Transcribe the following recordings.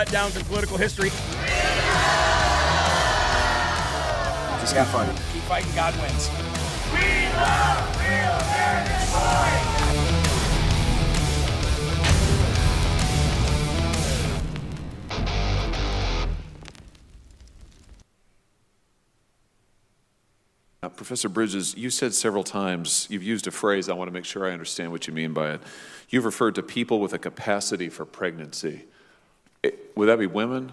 Letdowns in political history. Just have fun. Keep fighting, God wins. Uh, Professor Bridges, you said several times, you've used a phrase, I want to make sure I understand what you mean by it. You've referred to people with a capacity for pregnancy. Would that be women?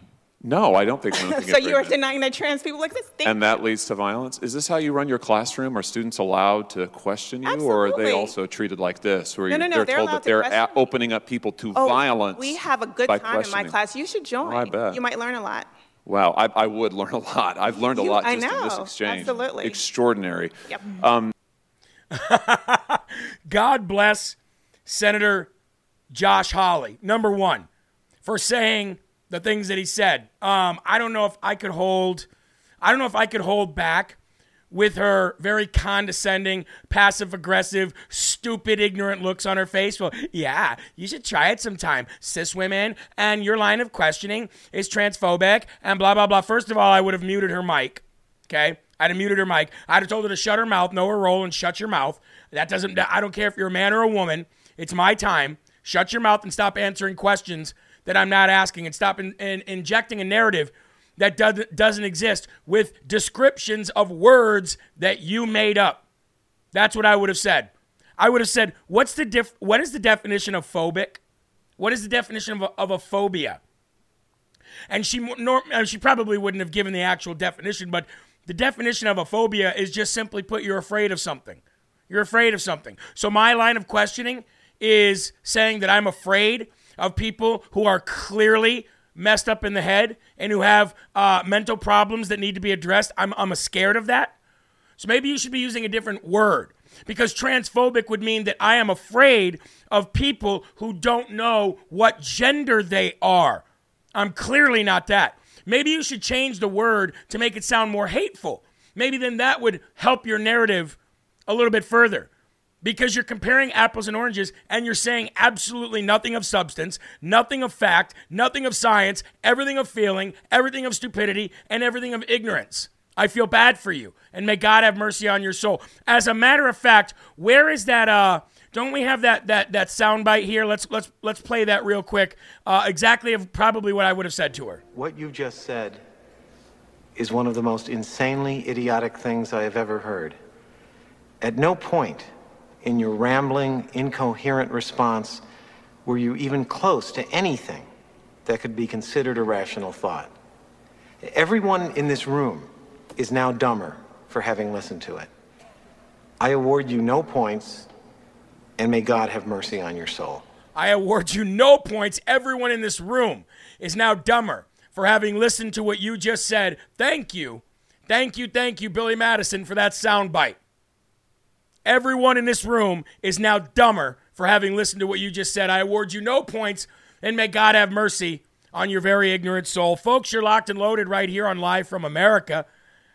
No, I don't think women so you are denying that trans people exist? Thank and that leads to violence. Is this how you run your classroom? Are students allowed to question you, or are they also treated like this, where No, you- no, no, they're they're told allowed that to they're question a- opening up people to Oh, violence? We have a good by time in my questioning? class. You should join. Oh, I bet. You might learn a lot. Wow, I, I would learn a lot. I've learned a You- lot I just in this know, exchange. absolutely. Extraordinary. Yep. Um, God bless Senator Josh Hawley, number one, for saying the things that he said. Um, I don't know if I could hold, I don't know if I could hold back with her very condescending, passive aggressive, stupid, ignorant looks on her face. Well, yeah, you should try it sometime, cis women, and your line of questioning is transphobic and blah, blah, blah. First of all, I would have muted her mic. Okay? I'd have muted her mic. I'd have told her to shut her mouth, know her role, and shut your mouth. That doesn't, I don't care if you're a man or a woman. It's my time. Shut your mouth and stop answering questions that I'm not asking and stop in, in- injecting a narrative that does, doesn't exist with descriptions of words that you made up. That's what I would have said. I would have said, what's the diff- what is the definition of phobic? What is the definition of a, of a phobia? and she nor, she probably wouldn't have given the actual definition, but the definition of a phobia is just simply put you're afraid of something. You're afraid of something. So my line of questioning is saying that I'm afraid of people who are clearly messed up in the head and who have uh, mental problems that need to be addressed. I'm, I'm scared of that. So maybe you should be using a different word because transphobic would mean that I am afraid of people who don't know what gender they are. I'm clearly not that. Maybe you should change the word to make it sound more hateful. Maybe then that would help your narrative a little bit further because you're comparing apples and oranges and you're saying absolutely nothing of substance, nothing of fact, nothing of science, everything of feeling, everything of stupidity, and everything of ignorance. I feel bad for you, and may God have mercy on your soul. As a matter of fact, where is that? Uh, don't we have that that that soundbite here? Let's let's let's play that real quick. Uh, exactly of probably what I would have said to her. What you just said is one of the most insanely idiotic things I have ever heard. At no point in your rambling, incoherent response were you even close to anything that could be considered a rational thought. Everyone in this room is now dumber for having listened to it. I award you no points, and may God have mercy on your soul. I award you no points. Everyone in this room is now dumber for having listened to what you just said. Thank you. Thank you, thank you, Billy Madison, for that soundbite. Everyone in this room is now dumber for having listened to what you just said. I award you no points, and may God have mercy on your very ignorant soul. Folks, you're locked and loaded right here on Live from America.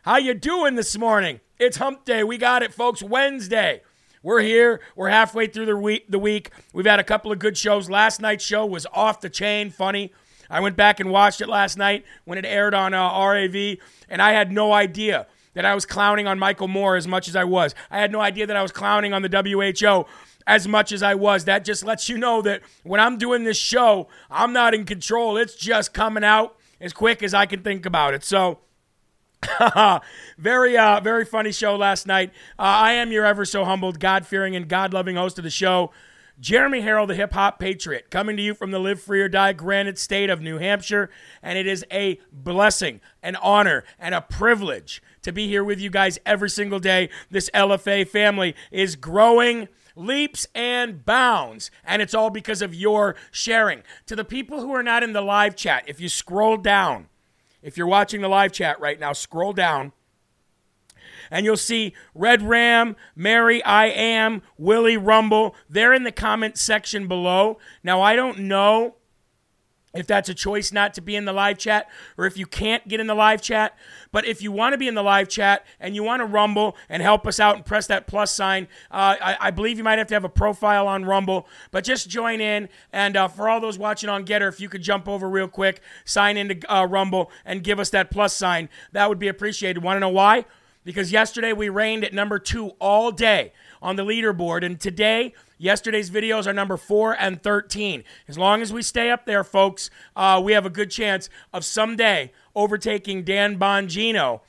How you doing this morning? It's hump day. We got it, folks. Wednesday. We're here. We're halfway through the week. The week. We've had a couple of good shows. Last night's show was off the chain, funny. I went back and watched it last night when it aired on uh, RAV, and I had no idea that I was clowning on Michael Moore as much as I was. I had no idea that I was clowning on the WHO as much as I was. That just lets you know that when I'm doing this show, I'm not in control. It's just coming out as quick as I can think about it. So, very, uh, very funny show last night. Uh, I am your ever so humbled, God fearing, and God loving host of the show. Jeremy Herrell, the hip hop patriot, coming to you from the Live Free or Die granite state of New Hampshire. And it is a blessing, an honor, and a privilege to be here with you guys every single day. This LFA family is growing leaps and bounds. And it's all because of your sharing. To the people who are not in the live chat, if you scroll down, if you're watching the live chat right now, scroll down and you'll see Red Ram, Mary, I Am, Willie Rumble. They're in the comment section below. Now, I don't know if that's a choice not to be in the live chat or if you can't get in the live chat. But if you want to be in the live chat and you want to rumble and help us out and press that plus sign, uh, I, I, believe you might have to have a profile on Rumble. But just join in. And uh, for all those watching on Gettr, if you could jump over real quick, sign into uh, Rumble and give us that plus sign, that would be appreciated. Want to know why? Because yesterday we reigned at number two all day on the leaderboard. And today, yesterday's videos are number four and 13. As long as we stay up there, folks, uh, we have a good chance of someday overtaking Dan Bongino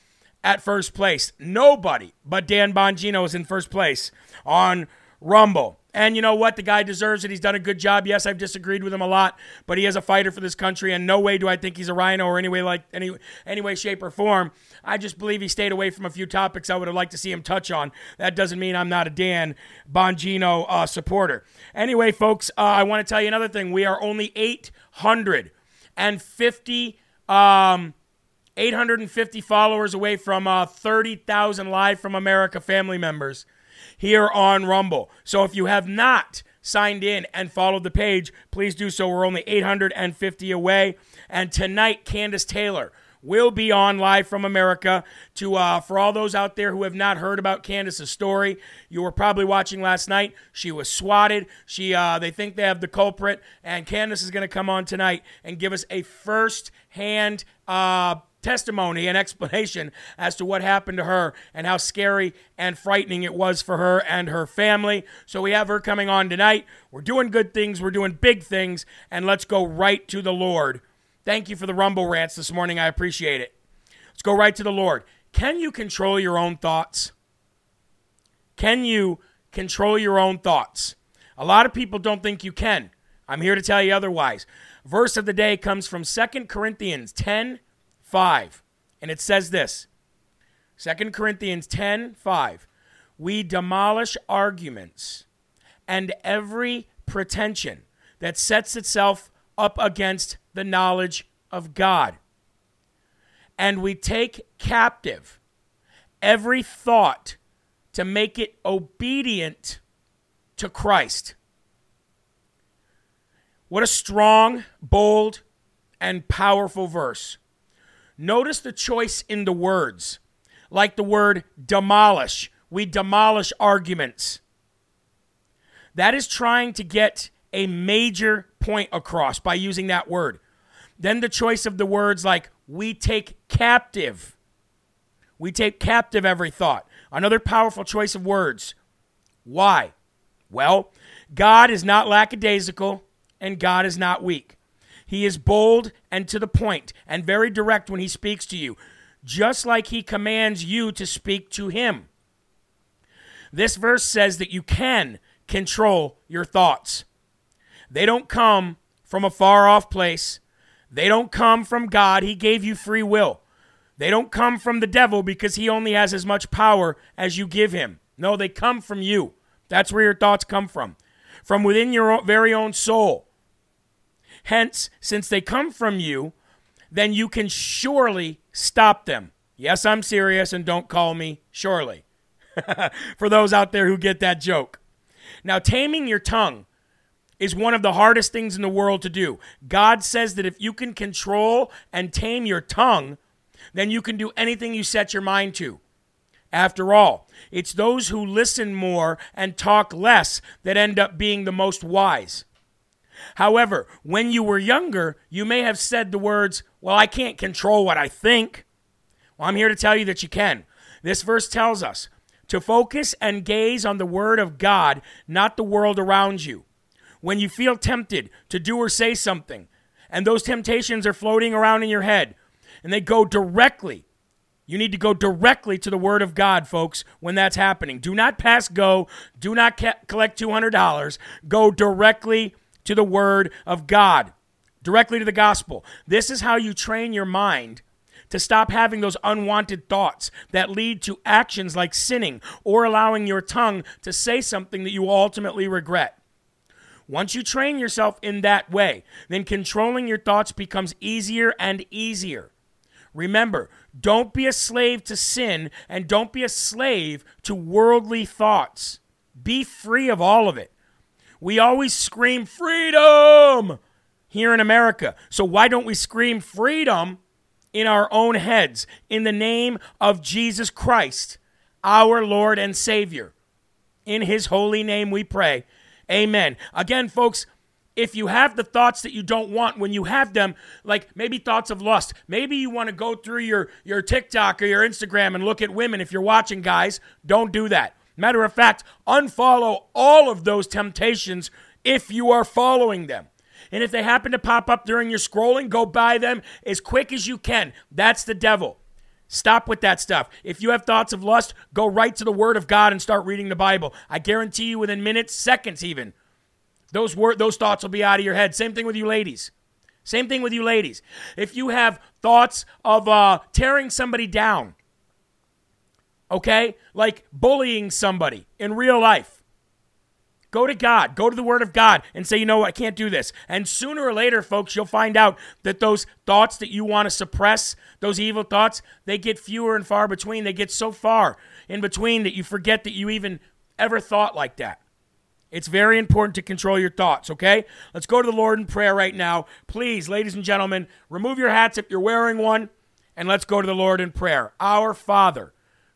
at first place. Nobody but Dan Bongino is in first place on Rumble. And you know what? The guy deserves it. He's done a good job. Yes, I've disagreed with him a lot, but he is a fighter for this country, and no way do I think he's a RINO or any way like any any way, shape, or form. I just believe he stayed away from a few topics I would have liked to see him touch on. That doesn't mean I'm not a Dan Bongino uh, supporter. Anyway, folks, uh, I want to tell you another thing. We are only 850 um, 850 followers away from uh, 30,000 live from America family members here on Rumble. So if you have not signed in and followed the page, please do so. We're only 850 away. And tonight, Kandiss Taylor will be on live from America. To uh, for all those out there who have not heard about Kandiss's story, you were probably watching last night. She was swatted. She uh, they think they have the culprit, and Kandiss is going to come on tonight and give us a first hand. Uh, testimony and explanation as to what happened to her and how scary and frightening it was for her and her family. So we have her coming on tonight. We're doing good things, we're doing big things, and let's go right to the Lord. Thank you for the Rumble rants this morning. I appreciate it. Let's go right to the Lord. Can you control your own thoughts? Can you control your own thoughts? A lot of people don't think you can. I'm here to tell you otherwise. Verse of the day comes from 2 Corinthians 10 5. And it says this 2 Corinthians 10 5. we demolish arguments and every pretension that sets itself up against the knowledge of God. And we take captive every thought to make it obedient to Christ. What a strong, bold, and powerful verse. Notice the choice in the words, like the word demolish. We demolish arguments. That is trying to get a major point across by using that word. Then the choice of the words like we take captive. We take captive every thought. Another powerful choice of words. Why? Well, God is not lackadaisical and God is not weak. He is bold and to the point and very direct when he speaks to you, just like he commands you to speak to him. This verse says that you can control your thoughts. They don't come from a far off place. They don't come from God. He gave you free will. They don't come from the devil because he only has as much power as you give him. No, they come from you. That's where your thoughts come from, from within your very own soul. Hence, since they come from you, then you can surely stop them. Yes, I'm serious, and don't call me surely. For those out there who get that joke. Now, taming your tongue is one of the hardest things in the world to do. God says that if you can control and tame your tongue, then you can do anything you set your mind to. After all, it's those who listen more and talk less that end up being the most wise. However, when you were younger, you may have said the words, Well, I can't control what I think. Well, I'm here to tell you that you can. This verse tells us to focus and gaze on the Word of God, not the world around you. When you feel tempted to do or say something, and those temptations are floating around in your head, and they go directly, you need to go directly to the Word of God, folks, when that's happening. Do not pass go. Do not ca- collect $200. Go directly to the Word of God, directly to the gospel. This is how you train your mind to stop having those unwanted thoughts that lead to actions like sinning or allowing your tongue to say something that you ultimately regret. Once you train yourself in that way, then controlling your thoughts becomes easier and easier. Remember, don't be a slave to sin and don't be a slave to worldly thoughts. Be free of all of it. We always scream freedom here in America. So why don't we scream freedom in our own heads in the name of Jesus Christ, our Lord and Savior? In his holy name we pray. Amen. Again, folks, if you have the thoughts that you don't want when you have them, like maybe thoughts of lust, maybe you want to go through your, your TikTok or your Instagram and look at women. If you're watching, guys, don't do that. Matter of fact, unfollow all of those temptations if you are following them. And if they happen to pop up during your scrolling, go buy them as quick as you can. That's the devil. Stop with that stuff. If you have thoughts of lust, go right to the Word of God and start reading the Bible. I guarantee you within minutes, seconds even, those word, those thoughts will be out of your head. Same thing with you ladies. Same thing with you ladies. If you have thoughts of uh, tearing somebody down, okay? Like bullying somebody in real life. Go to God, go to the Word of God and say, you know what, I can't do this. And sooner or later, folks, you'll find out that those thoughts that you want to suppress, those evil thoughts, they get fewer and far between. They get so far in between that you forget that you even ever thought like that. It's very important to control your thoughts, okay? Let's go to the Lord in prayer right now. Please, ladies and gentlemen, remove your hats if you're wearing one, and let's go to the Lord in prayer. Our Father,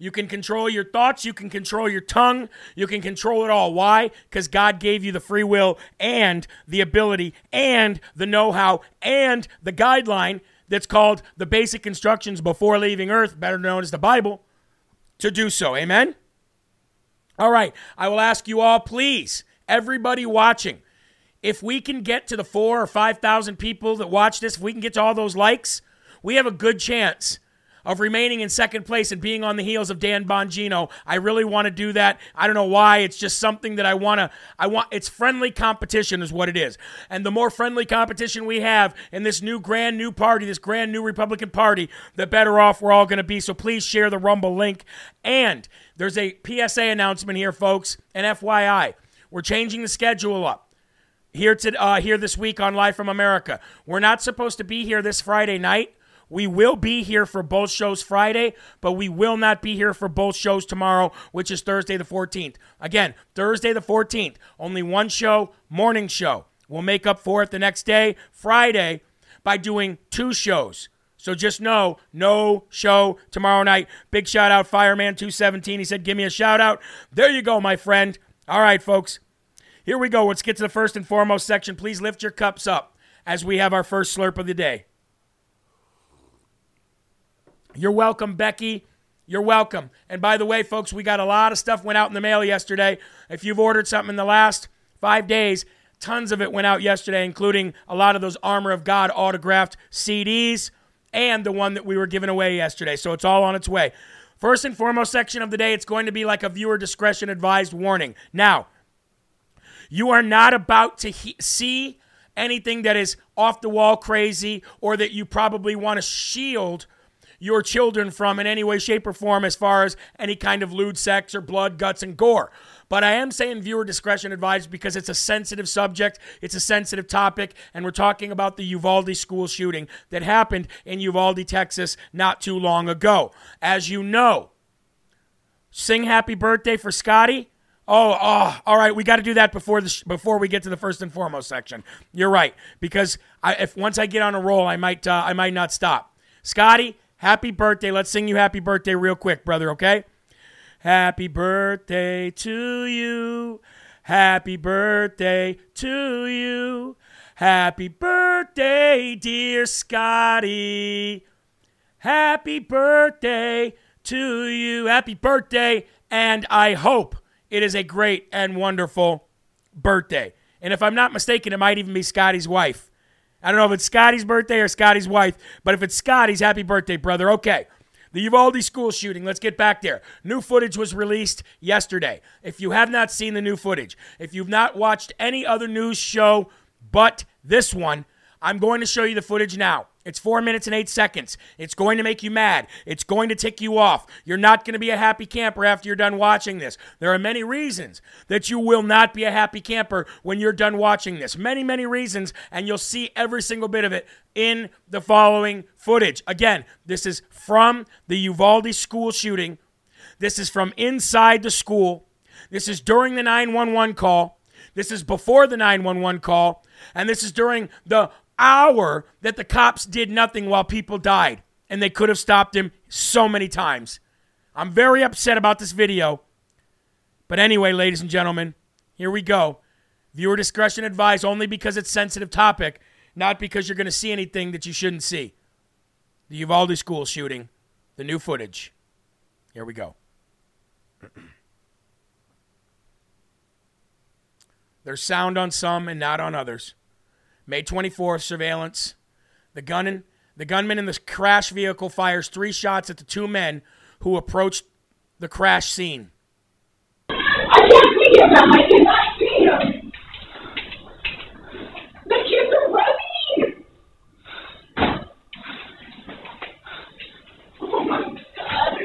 You can control your thoughts. You can control your tongue. You can control it all. Why? Because God gave you the free will and the ability and the know how and the guideline that's called the basic instructions before leaving earth, better known as the Bible. to do so. Amen? All right. I will ask you all, please, everybody watching, if we can get to the four or 5,000 people that watch this, if we can get to all those likes, we have a good chance of remaining in second place and being on the heels of Dan Bongino. I really want to do that. I don't know why. It's just something that I want to I want it's friendly competition is what it is. And the more friendly competition we have in this new grand new party, this grand new Republican Party, the better off we're all going to be. So please share the Rumble link. And there's a PSA announcement here folks, and FYI, we're changing the schedule up here to uh, here this week on Live from America. We're not supposed to be here this Friday night. We will be here for both shows Friday, but we will not be here for both shows tomorrow, which is Thursday the 14th. Again, Thursday the 14th, only one show, morning show. We'll make up for it the next day, Friday, by doing two shows. So just know, no show tomorrow night. Big shout out, Fireman217. He said, Give me a shout out. There you go, my friend. All right, folks. Here we go. Let's get to the first and foremost section. Please lift your cups up as we have our first slurp of the day. You're welcome, Becky. You're welcome. And by the way, folks, we got a lot of stuff went out in the mail yesterday. If you've ordered something in the last five days, tons of it went out yesterday, including a lot of those Armor of God autographed CDs and the one that we were giving away yesterday. So it's all on its way. First and foremost section of the day, it's going to be like a viewer discretion advised warning. Now, you are not about to he- see anything that is off the wall crazy or that you probably want to shield your children from in any way, shape, or form as far as any kind of lewd sex or blood, guts, and gore. But I am saying viewer discretion advised because it's a sensitive subject, it's a sensitive topic, and we're talking about the Uvalde school shooting that happened in Uvalde, Texas, not too long ago. As you know, sing happy birthday for Scotty. Oh, oh, all right. We got to do that before the sh- before we get to the first and foremost section. You're right because I, if once I get on a roll, I might uh, I might not stop. Scotty, happy birthday. Let's sing you happy birthday real quick, brother. Okay. Happy birthday to you. Happy birthday to you. Happy birthday, dear Scotty. Happy birthday to you. Happy birthday. And I hope it is a great and wonderful birthday. And if I'm not mistaken, it might even be Scotty's wife. I don't know if it's Scotty's birthday or Scotty's wife, but if it's Scotty's, happy birthday, brother. Okay. The Uvalde school shooting, let's get back there. New footage was released yesterday. If you have not seen the new footage, if you've not watched any other news show but this one, I'm going to show you the footage now. It's four minutes and eight seconds. It's going to make you mad. It's going to tick you off. You're not going to be a happy camper after you're done watching this. There are many reasons that you will not be a happy camper when you're done watching this. Many, many reasons, and you'll see every single bit of it in the following footage. Again, this is from the Uvalde school shooting. This is from inside the school. This is during the 911 call. This is before the 911 call. And this is during the hour that the cops did nothing while people died. And they could have stopped him so many times. I'm very upset about this video. But anyway, ladies and gentlemen, here we go. Viewer discretion advised only because it's sensitive topic, not because you're going to see anything that you shouldn't see. The Uvalde school shooting, the new footage. Here we go. There's sound on some and not on others. May 24th, surveillance. The gunman, the gunman in the crash vehicle fires three shots at the two men who approached the crash scene. I can't see him. I cannot see him. The kids are running. Oh my God.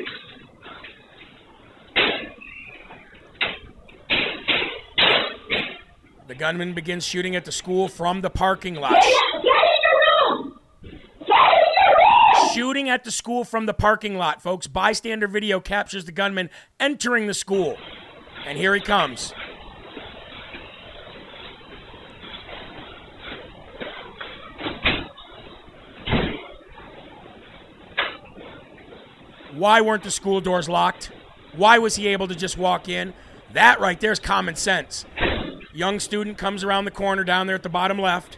The gunman begins shooting at the school from the parking lot. Get in your room. Get in your room. Shooting at the school from the parking lot, folks. Bystander video captures the gunman entering the school. And here he comes. Why weren't the school doors locked? Why was he able to just walk in? That right there is common sense. Young student comes around the corner down there at the bottom left,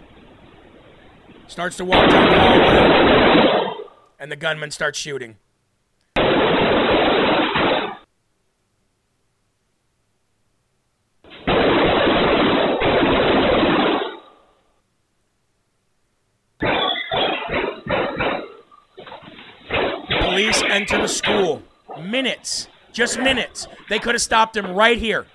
starts to walk down the hallway, and the gunman starts shooting. Police enter the school. Minutes, just minutes. They could have stopped him right here.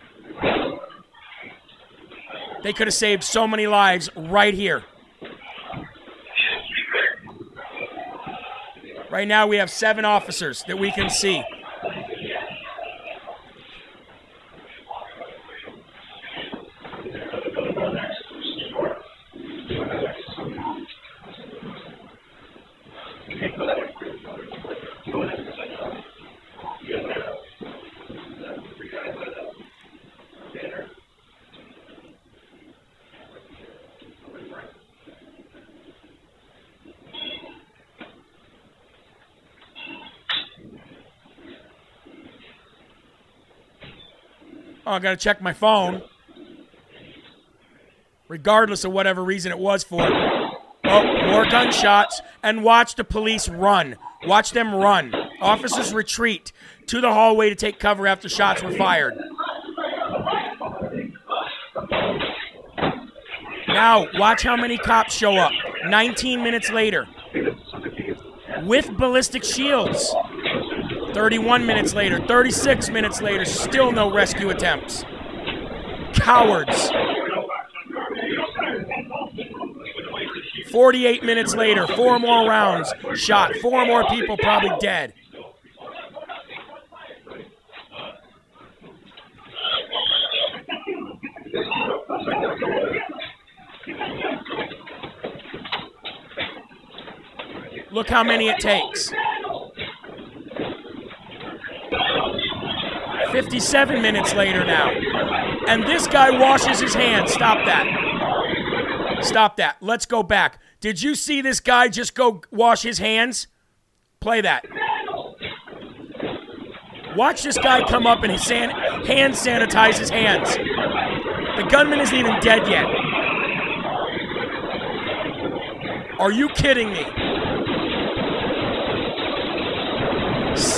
They could have saved so many lives right here. Right now, we have seven officers that we can see. Oh, I got to check my phone. Regardless of whatever reason it was for. Oh, more gunshots. And watch the police run. Watch them run. Officers retreat to the hallway to take cover after shots were fired. Now, watch how many cops show up 19 minutes later with ballistic shields. 31 minutes later, 36 minutes later, still no rescue attempts. Cowards. 48 minutes later, four more rounds shot, four more people probably dead. Look how many it takes. 57 minutes later now. And this guy washes his hands. Stop that. Stop that. Let's go back. Did you see this guy just go wash his hands? Play that. Watch this guy come up and san- hand sanitize his hands. The gunman isn't even dead yet. Are you kidding me?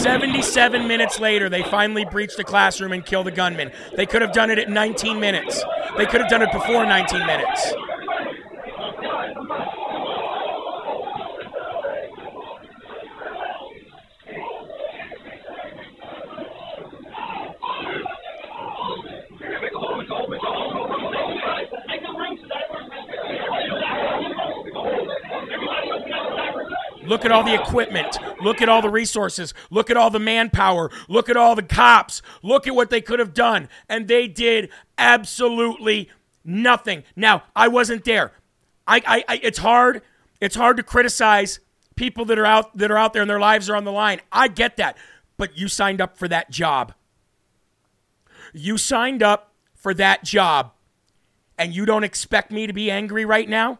77 minutes later, they finally breach the classroom and kill the gunman. They could have done it at 19 minutes. They could have done it before 19 minutes. Look at all the equipment. Look at all the resources. Look at all the manpower. Look at all the cops. Look at what they could have done. And they did absolutely nothing. Now, I wasn't there. I, I, I it's hard. It's hard to criticize people that are out that are out there and their lives are on the line. I get that. But you signed up for that job. You signed up for that job. And you don't expect me to be angry right now?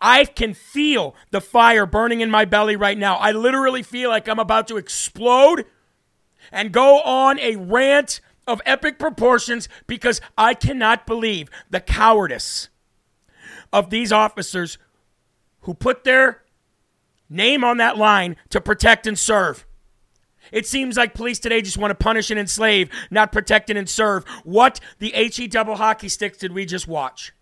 I can feel the fire burning in my belly right now. I literally feel like I'm about to explode and go on a rant of epic proportions because I cannot believe the cowardice of these officers who put their name on that line to protect and serve. It seems like police today just want to punish and enslave, not protect and serve. What the HE double hockey sticks did we just watch?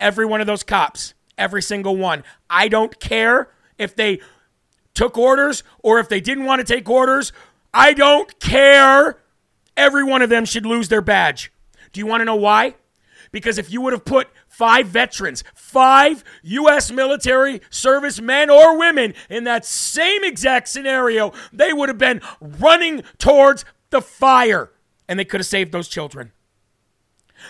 Every one of those cops, every single one. I don't care if they took orders or if they didn't want to take orders. I don't care. Every one of them should lose their badge. Do you want to know why? Because if you would have put five veterans, five U.S. military service men or women in that same exact scenario, they would have been running towards the fire and they could have saved those children.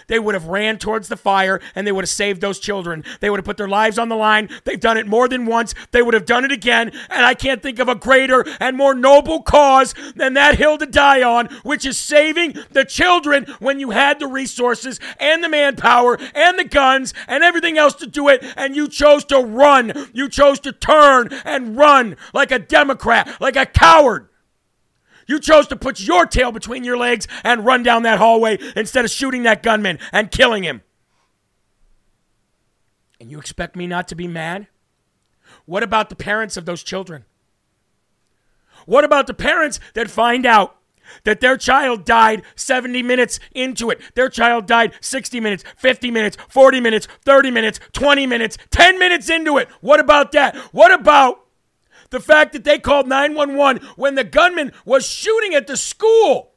They would have ran towards the fire and they would have saved those children. They would have put their lives on the line. They've done it more than once. They would have done it again. And I can't think of a greater and more noble cause than that hill to die on, which is saving the children when you had the resources and the manpower and the guns and everything else to do it. And you chose to run. You chose to turn and run like a Democrat, like a coward. You chose to put your tail between your legs and run down that hallway instead of shooting that gunman and killing him. And you expect me not to be mad? What about the parents of those children? What about the parents that find out that their child died 70 minutes into it. Their child died 60 minutes, 50 minutes, 40 minutes, 30 minutes, 20 minutes, 10 minutes into it. What about that? What about the fact that they called 911 when the gunman was shooting at the school?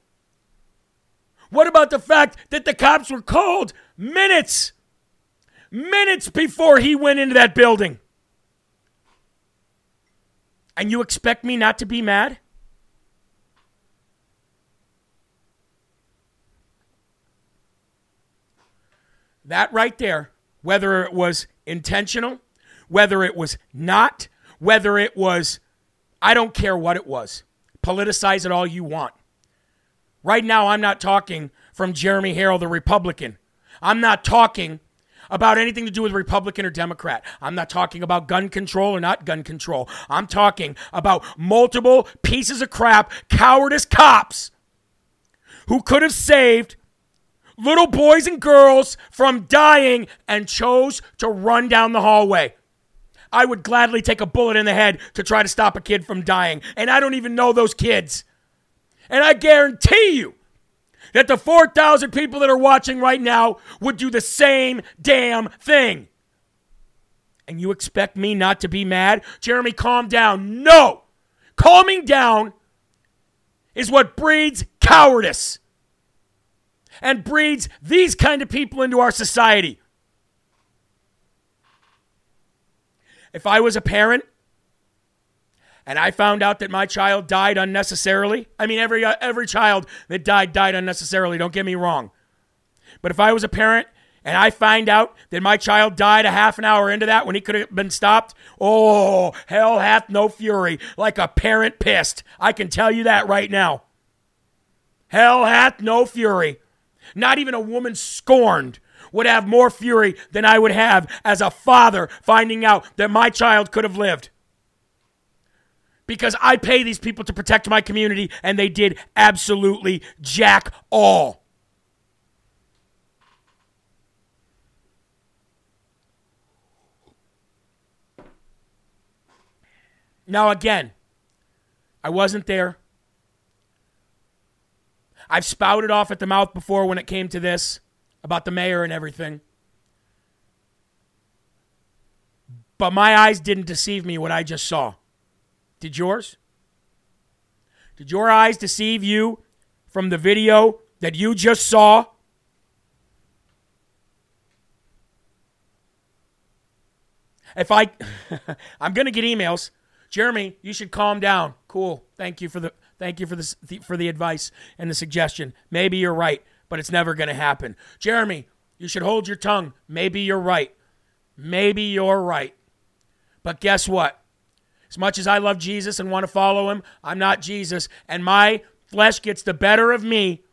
What about the fact that the cops were called minutes, minutes before he went into that building? And you expect me not to be mad? That right there, whether it was intentional, whether it was not, whether it was, I don't care what it was. Politicize it all you want. Right now, I'm not talking from Jeremy Herrell, the Republican. I'm not talking about anything to do with Republican or Democrat. I'm not talking about gun control or not gun control. I'm talking about multiple pieces of crap, cowardice cops who could have saved little boys and girls from dying and chose to run down the hallway. I would gladly take a bullet in the head to try to stop a kid from dying, and I don't even know those kids. And I guarantee you that the 4,000 people that are watching right now would do the same damn thing. And you expect me not to be mad? Jeremy, calm down. No! Calming down is what breeds cowardice and breeds these kind of people into our society. If I was a parent and I found out that my child died unnecessarily, I mean every uh, every child that died died unnecessarily, don't get me wrong. But if I was a parent and I find out that my child died a half an hour into that when he could have been stopped, oh, hell hath no fury, like a parent pissed. I can tell you that right now. Hell hath no fury. Not even a woman scorned would have more fury than I would have as a father finding out that my child could have lived. Because I pay these people to protect my community, and they did absolutely jack all. Now, again, I wasn't there. I've spouted off at the mouth before when it came to this about the mayor and everything. But my eyes didn't deceive me what I just saw. Did yours? Did your eyes deceive you from the video that you just saw? If I I'm to get emails. Jeremy, you should calm down. Cool. Thank you for the Thank you for this for the advice and the suggestion. Maybe you're right, but it's never going to happen. Jeremy, you should hold your tongue. Maybe you're right. Maybe you're right. But guess what? As much as I love Jesus and want to follow him, I'm not Jesus, and my flesh gets the better of me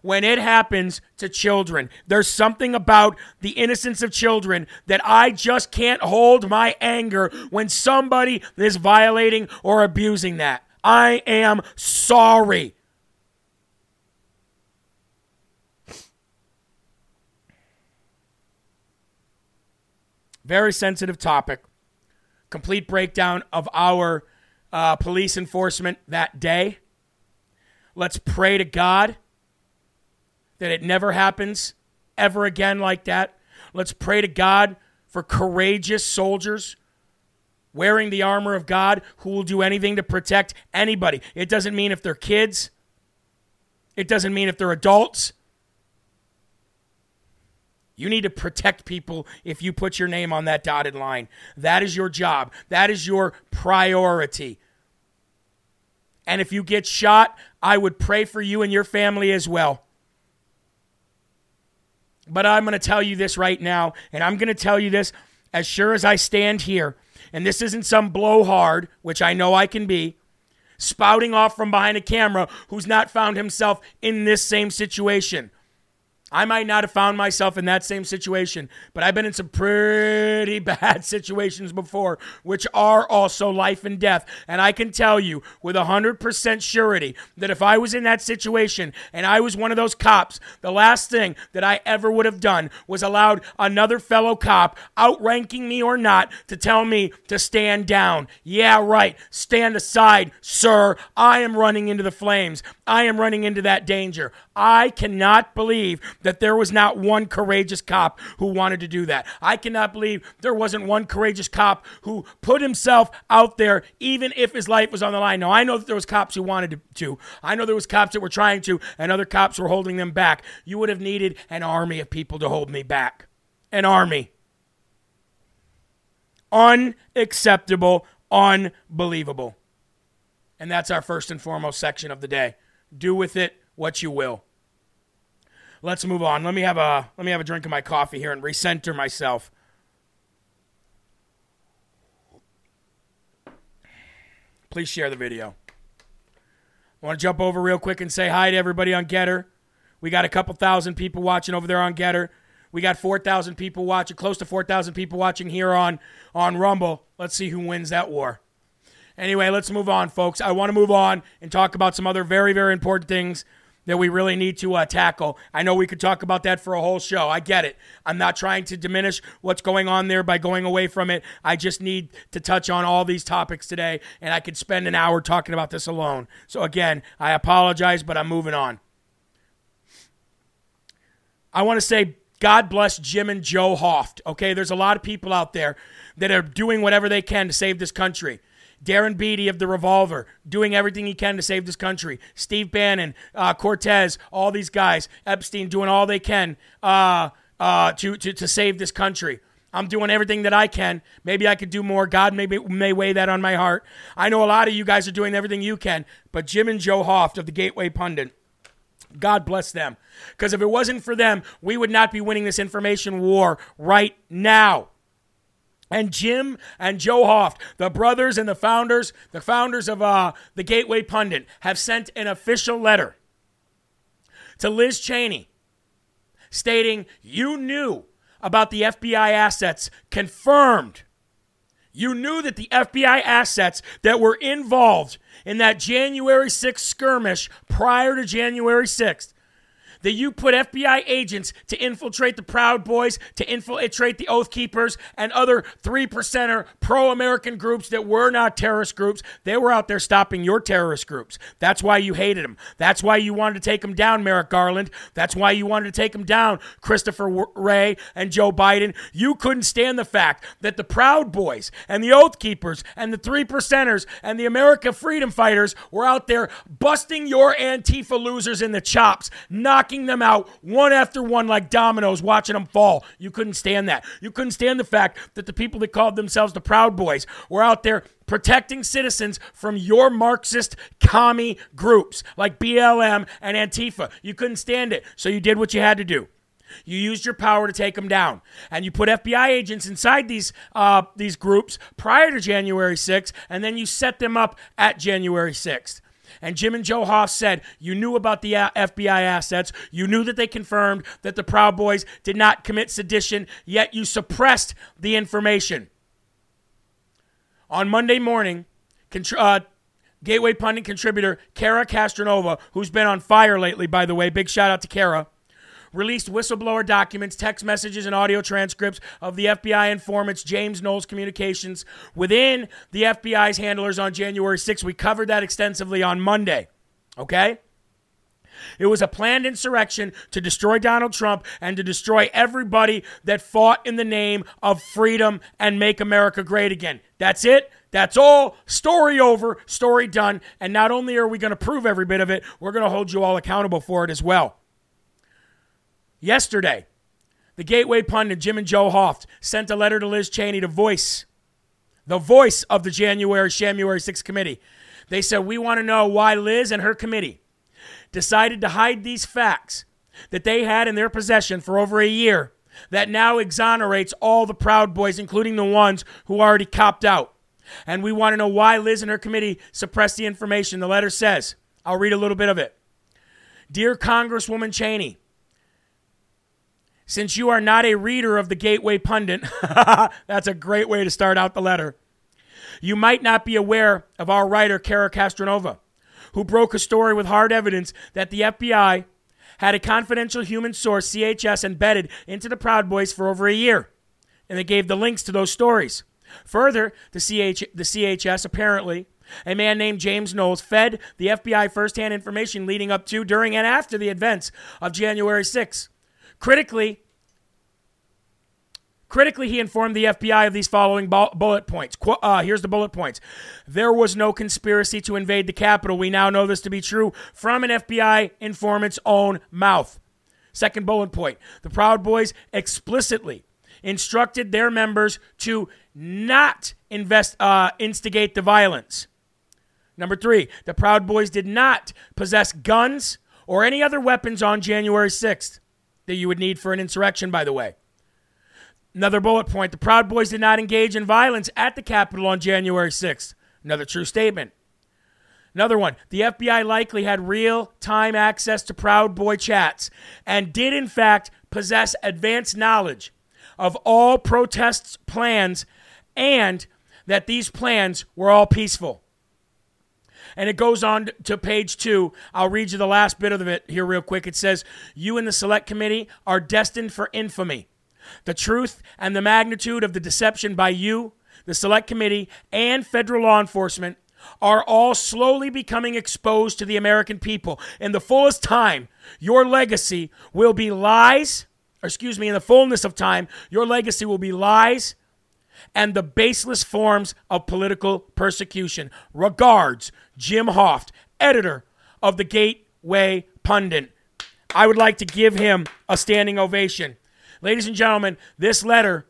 when it happens to children. There's something about the innocence of children that I just can't hold my anger when somebody is violating or abusing that. I am sorry. Very sensitive topic. Complete breakdown of our uh, police enforcement that day. Let's pray to God that it never happens ever again like that. Let's pray to God for courageous soldiers wearing the armor of God who will do anything to protect anybody. It doesn't mean if they're kids, it doesn't mean if they're adults. You need to protect people if you put your name on that dotted line. That is your job, that is your priority. And if you get shot, I would pray for you and your family as well. But I'm going to tell you this right now, and I'm going to tell you this as sure as I stand here and this isn't some blowhard, which I know I can be, spouting off from behind a camera who's not found himself in this same situation. I might not have found myself in that same situation, but I've been in some pretty bad situations before, which are also life and death. And I can tell you with 100% surety that if I was in that situation and I was one of those cops, the last thing that I ever would have done was allowed another fellow cop, outranking me or not, to tell me to stand down. Yeah, right. Stand aside, sir. I am running into the flames. I am running into that danger. I cannot believe that there was not one courageous cop who wanted to do that. I cannot believe there wasn't one courageous cop who put himself out there even if his life was on the line. Now, I know that there was cops who wanted to. I know there was cops that were trying to and other cops were holding them back. You would have needed an army of people to hold me back. An army. Unacceptable, unbelievable. And that's our first and foremost section of the day. Do with it what you will. Let's move on. Let me have a let me have a drink of my coffee here and recenter myself. Please share the video. I want to jump over real quick and say hi to everybody on Gettr. We got a couple thousand people watching over there on Gettr. We got 4,000 people watching, close to 4,000 people watching here on, on Rumble. Let's see who wins that war. Anyway, let's move on, folks. I want to move on and talk about some other very, very important things that we really need to uh, tackle. I know we could talk about that for a whole show. I get it. I'm not trying to diminish what's going on there by going away from it. I just need to touch on all these topics today, and I could spend an hour talking about this alone. So, again, I apologize, but I'm moving on. I want to say God bless Jim and Joe Hoft. Okay, there's a lot of people out there that are doing whatever they can to save this country. Darren Beattie of the Revolver doing everything he can to save this country. Steve Bannon, uh, Cortes, all these guys, Epshteyn doing all they can uh, uh, to, to, to save this country. I'm doing everything that I can. Maybe I could do more. God may, may weigh that on my heart. I know a lot of you guys are doing everything you can, but Jim and Joe Hoft of the Gateway Pundit, God bless them. Because if it wasn't for them, we would not be winning this information war right now. And Jim and Joe Hoft, the brothers and the founders, the founders of uh, the Gateway Pundit, have sent an official letter to Liz Cheney stating you knew about the FBI assets confirmed. You knew that the FBI assets that were involved in that January 6th skirmish prior to January 6th that you put FBI agents to infiltrate the Proud Boys, to infiltrate the Oath Keepers, and other three percenter pro American groups that were not terrorist groups. They were out there stopping your terrorist groups. That's why you hated them. That's why you wanted to take them down, Merrick Garland. That's why you wanted to take them down, Christopher Wray and Joe Biden. You couldn't stand the fact that the Proud Boys and the Oath Keepers and the three percenters and the America Freedom Fighters were out there busting your Antifa losers in the chops, knocking knocking them out one after one like dominoes, watching them fall. You couldn't stand that. You couldn't stand the fact that the people that called themselves the Proud Boys were out there protecting citizens from your Marxist commie groups like BLM and Antifa. You couldn't stand it, so you did what you had to do. You used your power to take them down, and you put FBI agents inside these uh, these groups prior to January 6th, and then you set them up at January 6th. And Jim and Joe Hoft said you knew about the uh, FBI assets. You knew that they confirmed that the Proud Boys did not commit sedition, yet you suppressed the information. On Monday morning, uh, Gateway Pundit contributor Cara Castronuova, who's been on fire lately, by the way, big shout out to Cara released whistleblower documents, text messages, and audio transcripts of the FBI informants James Knowles communications within the FBI's handlers on January 6th. We covered that extensively on Monday. Okay? It was a planned insurrection to destroy Donald Trump and to destroy everybody that fought in the name of freedom and make America great again. That's it. That's all. Story over. Story done. And not only are we going to prove every bit of it, we're going to hold you all accountable for it as well. Yesterday, the Gateway pundit Jim and Joe Hoft sent a letter to Liz Cheney to voice the voice of the January January 6th committee. They said, We want to know why Liz and her committee decided to hide these facts that they had in their possession for over a year that now exonerates all the Proud Boys, including the ones who already copped out. And we want to know why Liz and her committee suppressed the information. The letter says, I'll read a little bit of it. Dear Congresswoman Cheney, since you are not a reader of the Gateway Pundit, that's a great way to start out the letter. You might not be aware of our writer, Cara Castronuova, who broke a story with hard evidence that the FBI had a confidential human source, CHS, embedded into the Proud Boys for over a year. And they gave the links to those stories. Further, the, CH, the CHS apparently, a man named James Knowles, fed the FBI firsthand information leading up to, during, and after the events of January 6. Critically, Critically, he informed the FBI of these following bullet points. Uh, here's the bullet points. There was no conspiracy to invade the Capitol. We now know this to be true from an FBI informant's own mouth. Second bullet point the Proud Boys explicitly instructed their members to not invest, uh, instigate the violence. Number three, the Proud Boys did not possess guns or any other weapons on January 6th that you would need for an insurrection, by the way. Another bullet point the Proud Boys did not engage in violence at the Capitol on January 6th. Another true statement. Another one the FBI likely had real time access to Proud Boy chats and did, in fact, possess advanced knowledge of all protests' plans and that these plans were all peaceful. And it goes on to page two. I'll read you the last bit of it here, real quick. It says, You and the Select Committee are destined for infamy. The truth and the magnitude of the deception by you, the Select Committee, and federal law enforcement are all slowly becoming exposed to the American people. In the fullest time, your legacy will be lies, excuse me, in the fullness of time, your legacy will be lies and the baseless forms of political persecution. Regards, Jim Hoft, editor of the Gateway Pundit. I would like to give him a standing ovation. Ladies and gentlemen, this letter,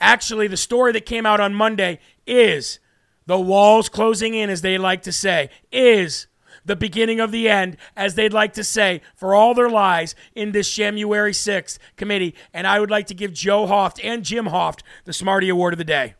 actually, the story that came out on Monday is the walls closing in, as they like to say, is the beginning of the end, as they'd like to say, for all their lies in this January 6th committee. And I would like to give Joe Hoft and Jim Hoft the Smarty Award of the day.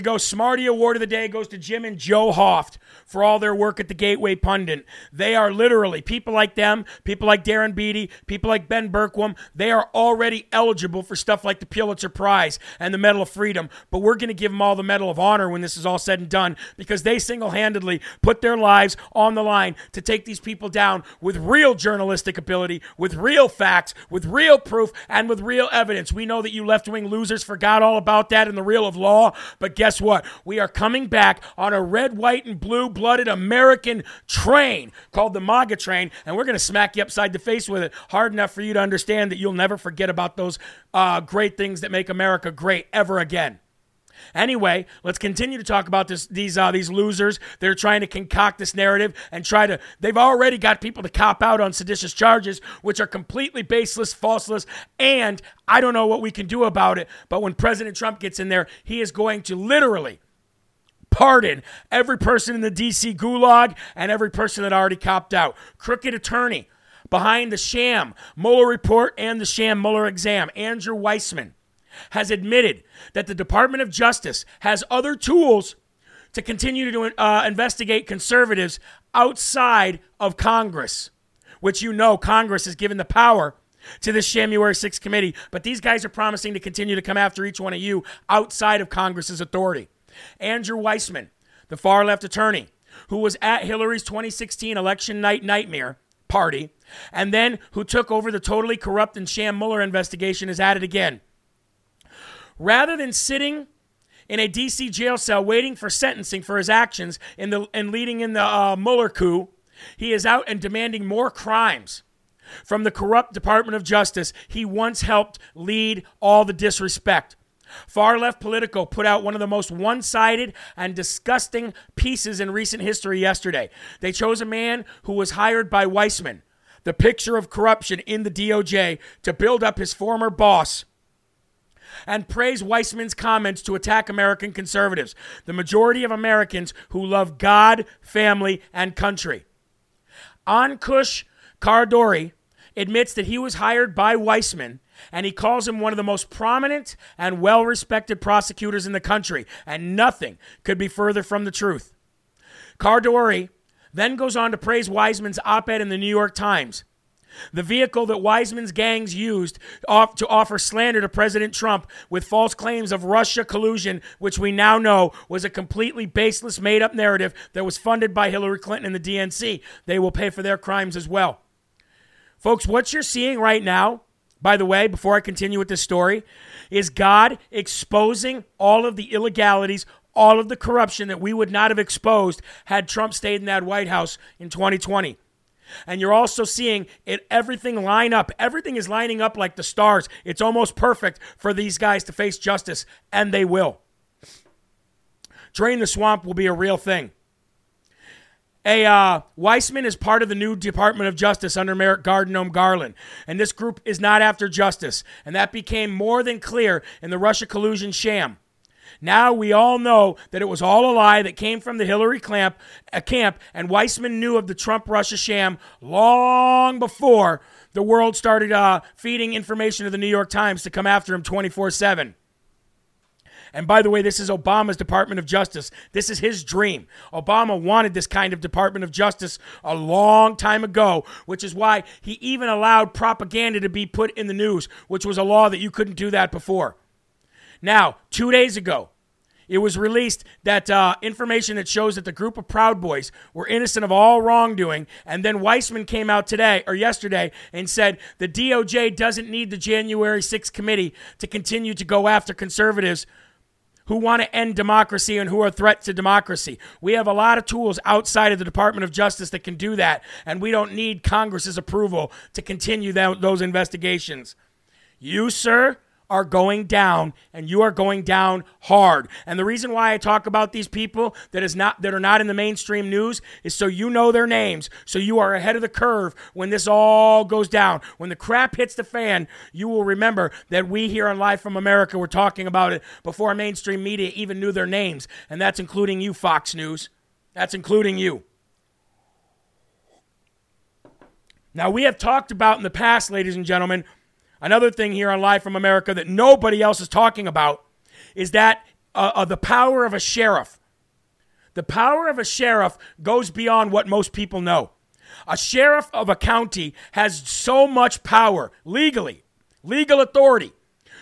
We go. Smarty Award of the day goes to Jim and Joe Hoft for all their work at the Gateway Pundit. They are literally people like them, people like Darren Beattie, people like Ben Bergquam. They are already eligible for stuff like the Pulitzer Prize and the Medal of Freedom. But we're going to give them all the Medal of Honor when this is all said and done because they single handedly put their lives on the line to take these people down with real journalistic ability, with real facts, with real proof, and with real evidence. We know that you left wing losers forgot all about that in the real of law, but guess what? We are coming back on a red, white, and blue blooded American train called the MAGA train, and we're going to smack you upside the face with it hard enough for you to understand that you'll never forget about those uh, great things that make America great ever again. Anyway, let's continue to talk about this, these uh, these losers. They're trying to concoct this narrative and try to. They've already got people to cop out on seditious charges, which are completely baseless, falseless, and I don't know what we can do about it. But when President Trump gets in there, he is going to literally pardon every person in the DC gulag and every person that already copped out. Crooked attorney behind the sham Mueller report and the sham Mueller exam, Andrew Weissmann has admitted that the Department of Justice has other tools to continue to uh, investigate conservatives outside of Congress, which you know Congress has given the power to this January 6th committee. But these guys are promising to continue to come after each one of you outside of Congress's authority. Andrew Weissmann, the far left attorney, who was at Hillary's 2016 election night nightmare party, and then who took over the totally corrupt and sham Mueller investigation, is at it again. Rather than sitting in a DC jail cell waiting for sentencing for his actions in the, and leading in the uh, Mueller coup, he is out and demanding more crimes from the corrupt Department of Justice he once helped lead all the disrespect. Far left Politico put out one of the most one sided and disgusting pieces in recent history yesterday. They chose a man who was hired by Weissmann, the picture of corruption in the DOJ, to build up his former boss and praise Weissmann's comments to attack American conservatives, the majority of Americans who love God, family, and country. Ankush Khardori admits that he was hired by Weissmann and he calls him one of the most prominent and well respected prosecutors in the country, and nothing could be further from the truth. Khardori then goes on to praise Weissmann's op ed in the New York Times. The vehicle that Weissmann's gangs used off to offer slander to President Trump with false claims of Russia collusion, which we now know was a completely baseless, made up narrative that was funded by Hillary Clinton and the DNC. They will pay for their crimes as well. Folks, what you're seeing right now, by the way, before I continue with this story, is God exposing all of the illegalities, all of the corruption that we would not have exposed had Trump stayed in that White House in 2020. And you're also seeing it everything line up. Everything is lining up like the stars. It's almost perfect for these guys to face justice, and they will. Drain the swamp will be a real thing. A uh, Weissmann is part of the new Department of Justice under Merrick Garden Garland, and this group is not after justice, and that became more than clear in the Russia collusion sham. Now we all know that it was all a lie that came from the Hillary camp, uh, camp, and Weissmann knew of the Trump Russia sham long before the world started uh, feeding information to the New York Times to come after him 24 7. And by the way, this is Obama's Department of Justice. This is his dream. Obama wanted this kind of Department of Justice a long time ago, which is why he even allowed propaganda to be put in the news, which was a law that you couldn't do that before. Now, two days ago, it was released that uh, information that shows that the group of Proud Boys were innocent of all wrongdoing. And then Weissmann came out today or yesterday and said the DOJ doesn't need the January 6th committee to continue to go after conservatives who want to end democracy and who are a threat to democracy. We have a lot of tools outside of the Department of Justice that can do that, and we don't need Congress's approval to continue that, those investigations. You, sir, are going down and you are going down hard. And the reason why I talk about these people that is not that are not in the mainstream news is so you know their names, so you are ahead of the curve when this all goes down. When the crap hits the fan, you will remember that we here on Live from America were talking about it before mainstream media even knew their names, and that's including you Fox News. That's including you. Now, we have talked about in the past, ladies and gentlemen, Another thing here on Live from America that nobody else is talking about is that uh, uh, the power of a sheriff. The power of a sheriff goes beyond what most people know. A sheriff of a county has so much power legally, legal authority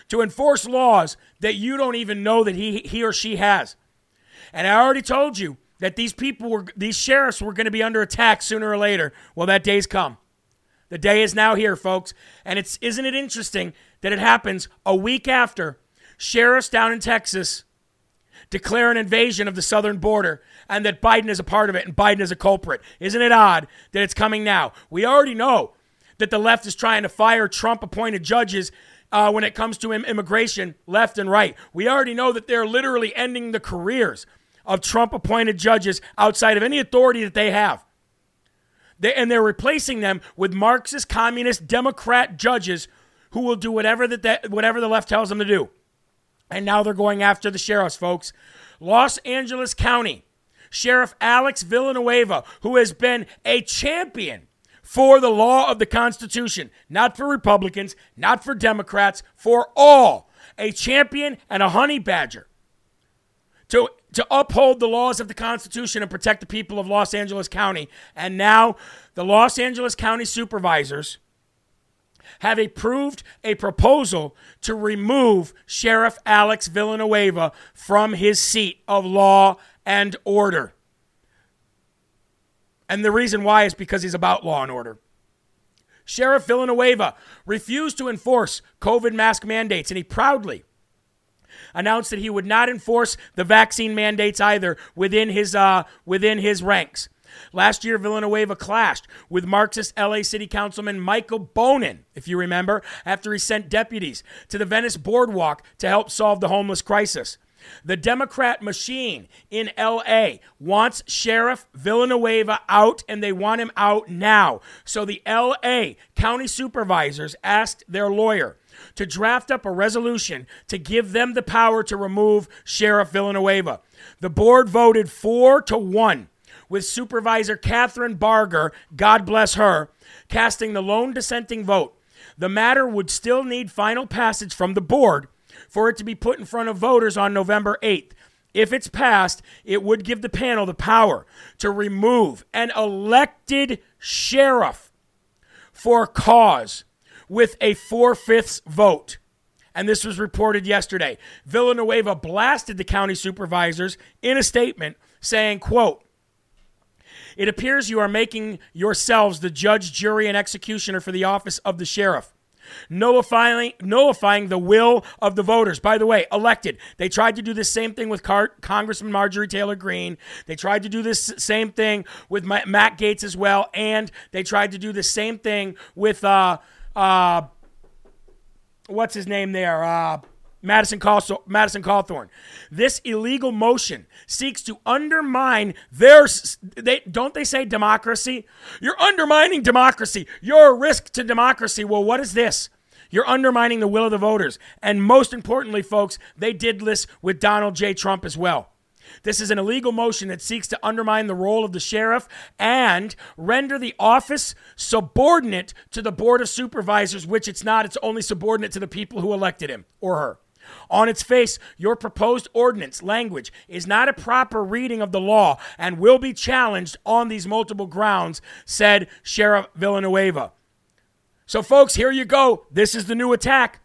to enforce laws that you don't even know that he, he or she has. And I already told you that these people were, these sheriffs were going to be under attack sooner or later. Well, that day's come. The day is now here, folks. And it's isn't it interesting that it happens a week after sheriffs down in Texas declare an invasion of the southern border and that Biden is a part of it and Biden is a culprit. Isn't it odd that it's coming now? We already know that the left is trying to fire Trump appointed judges uh, when it comes to immigration, left and right. We already know that they're literally ending the careers of Trump appointed judges outside of any authority that they have. They, and they're replacing them with Marxist, communist, Democrat judges who will do whatever that, that whatever the left tells them to do. And now they're going after the sheriffs, folks. Los Angeles County Sheriff Alex Villanueva, who has been a champion for the law of the Constitution, not for Republicans, not for Democrats, for all, a champion and a honey badger to to uphold the laws of the Constitution and protect the people of Los Angeles County. And now the Los Angeles County supervisors have approved a proposal to remove Sheriff Alex Villanueva from his seat of law and order. And the reason why is because he's about law and order. Sheriff Villanueva refused to enforce COVID mask mandates, and he proudly announced that he would not enforce the vaccine mandates either within his uh, within his ranks. Last year, Villanueva clashed with Marxist LA City Councilman Michael Bonin, if you remember, after he sent deputies to the Venice Boardwalk to help solve the homeless crisis. The Democrat machine in LA wants Sheriff Villanueva out and they want him out now. So the LA county supervisors asked their lawyer to draft up a resolution to give them the power to remove Sheriff Villanueva. The board voted four to one, with Supervisor Kathryn Barger, God bless her, casting the lone dissenting vote. The matter would still need final passage from the board for it to be put in front of voters on November 8th. If it's passed, it would give the panel the power to remove an elected sheriff for cause with a four fifths vote. And this was reported yesterday. Villanueva blasted the county supervisors in a statement saying, quote, it appears you are making yourselves the judge, jury, and executioner for the office of the sheriff nullifying, nullifying the will of the voters. By the way, elected. They tried to do the same thing with Car- Congressman Marjorie Taylor Greene. They tried to do this same thing with Matt Gaetz as well. And they tried to do the same thing with, uh, uh, what's his name there? Uh, Madison, Cawthorn, Madison Cawthorn. This illegal motion seeks to undermine their. They, don't they say democracy? You're undermining democracy. You're a risk to democracy. Well, what is this? You're undermining the will of the voters. And most importantly, folks, they did this with Donald J. Trump as well. This is an illegal motion that seeks to undermine the role of the sheriff and render the office subordinate to the Board of Supervisors, which it's not. It's only subordinate to the people who elected him or her. On its face, your proposed ordinance language is not a proper reading of the law and will be challenged on these multiple grounds, said Sheriff Villanueva. So, folks, here you go. This is the new attack.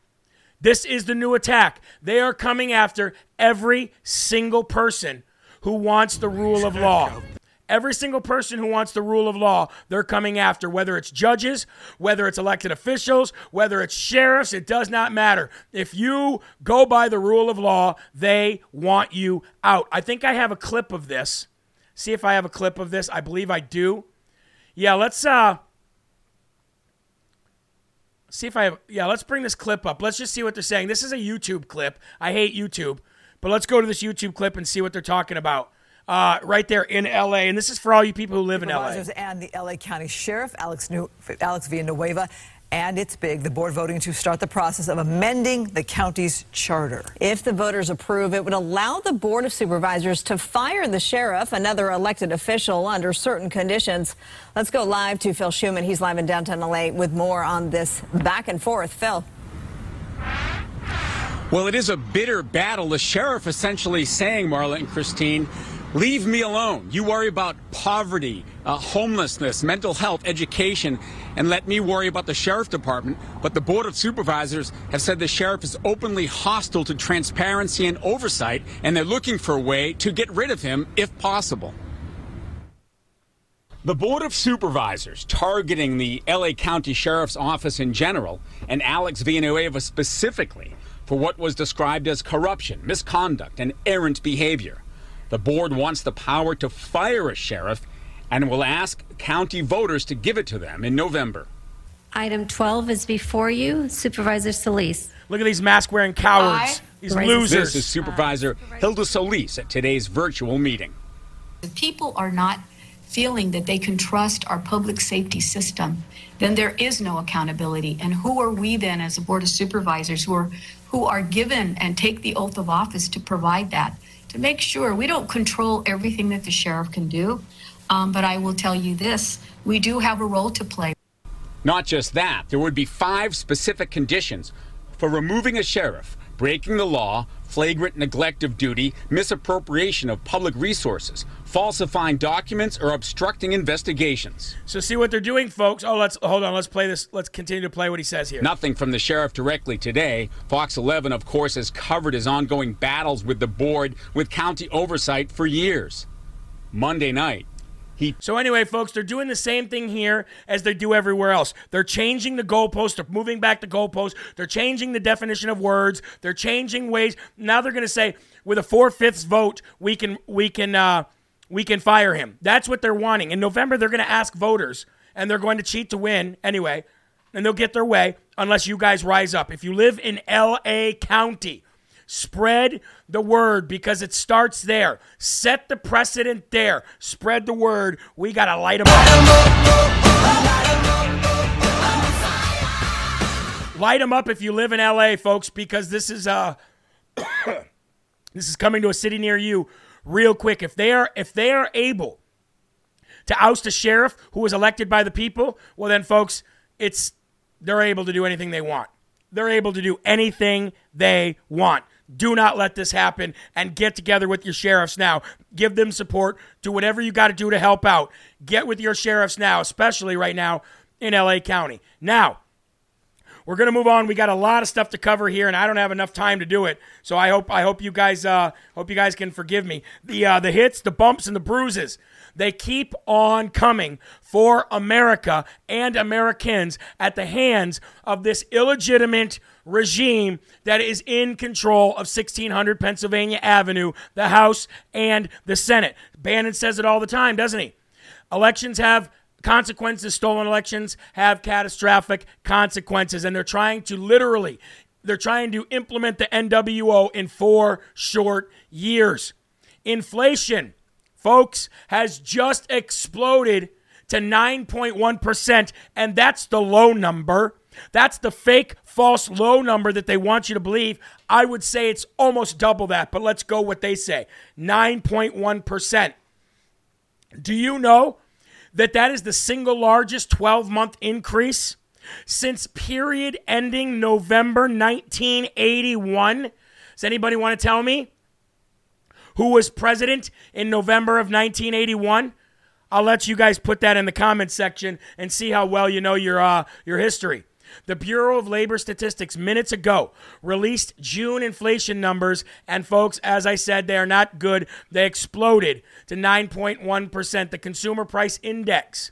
This is the new attack. They are coming after every single person who wants the rule of law. Every single person who wants the rule of law, they're coming after, whether it's judges, whether it's elected officials, whether it's sheriffs, it does not matter. If you go by the rule of law, they want you out. I think I have a clip of this. See if I have a clip of this. I believe I do. Yeah, let's uh see if I have yeah, let's bring this clip up. Let's just see what they're saying. This is a YouTube clip. I hate YouTube, but let's go to this YouTube clip and see what they're talking about uh, right there in LA. And this is for all you people who live in LA. And the LA County Sheriff, Alex, New- Alex Villanueva. And it's big. The board voting to start the process of amending the county's charter. If the voters approve, it would allow the Board of Supervisors to fire the sheriff, another elected official, under certain conditions. Let's go live to Phil Shuman. He's live in downtown LA with more on this back and forth. Phil. Well, it is a bitter battle. The sheriff essentially saying, Marla and Christine, Leave me alone. You worry about poverty, uh, homelessness, mental health, education, and let me worry about the sheriff department. But the Board of Supervisors have said the sheriff is openly hostile to transparency and oversight, and they're looking for a way to get rid of him if possible. The Board of Supervisors targeting the LA County Sheriff's Office in general and Alex Villanueva specifically for what was described as corruption, misconduct, and errant behavior. The board wants the power to fire a sheriff and will ask county voters to give it to them in November. Item 12 is before you, Supervisor Solis. Look at these mask wearing cowards, Aye. these losers. This is Supervisor Hilda Solis at today's virtual meeting. The people are not feeling that they can trust our public safety system, then there is no accountability. And who are we then as a board of supervisors who are who are given and take the oath of office to provide that? To make sure we don't control everything that the sheriff can do. Um, but I will tell you this we do have a role to play. Not just that, there would be five specific conditions for removing a sheriff breaking the law, flagrant neglect of duty, misappropriation of public resources, falsifying documents, or obstructing investigations. So see what they're doing, folks. Oh, let's hold on. Let's play this. Let's continue to play what he says here. Nothing from the sheriff directly today. Fox 11, of course, has covered his ongoing battles with the board with county oversight for years. Monday night, he- so anyway, folks, they're doing the same thing here as they do everywhere else. They're changing the goalpost. They're moving back the goalpost. They're changing the definition of words. They're changing ways. Now they're going to say with a four fifths vote, we can we can uh, we can fire him. That's what they're wanting. In November, they're going to ask voters, and they're going to cheat to win anyway, and they'll get their way unless you guys rise up. If you live in L.A. County Spread the word because it starts there. Set the precedent there. Spread the word. We got to light them up. Light them up if you live in LA, folks, because this is uh this is coming to a city near you real quick. If they are if they are able to oust a sheriff who was elected by the people, well then folks, it's they're able to do anything they want. They're able to do anything they want. Do not let this happen and get together with your sheriffs now. Give them support. Do whatever you got to do to help out. Get with your sheriffs now, especially right now in LA County. Now, we're gonna move on. We got a lot of stuff to cover here, and I don't have enough time to do it. So I hope I hope you guys uh, hope you guys can forgive me. The uh, the hits, the bumps, and the bruises. They keep on coming for America and Americans at the hands of this illegitimate regime that is in control of 1600 Pennsylvania Avenue, the House, and the Senate. Bannon says it all the time, doesn't he? Elections have consequences stolen elections have catastrophic consequences and they're trying to literally they're trying to implement the NWO in 4 short years. Inflation, folks, has just exploded to 9.1% and that's the low number. That's the fake false low number that they want you to believe. I would say it's almost double that, but let's go what they say. 9.1%. Do you know that that is the single largest 12 month increase since period ending November 1981. Does anybody want to tell me who was president in November of 1981? I'll let you guys put that in the comments section and see how well you know your uh, your history. The Bureau of Labor Statistics minutes ago released June inflation numbers, and folks, as I said, they are not good. They exploded to 9.1%. The Consumer Price Index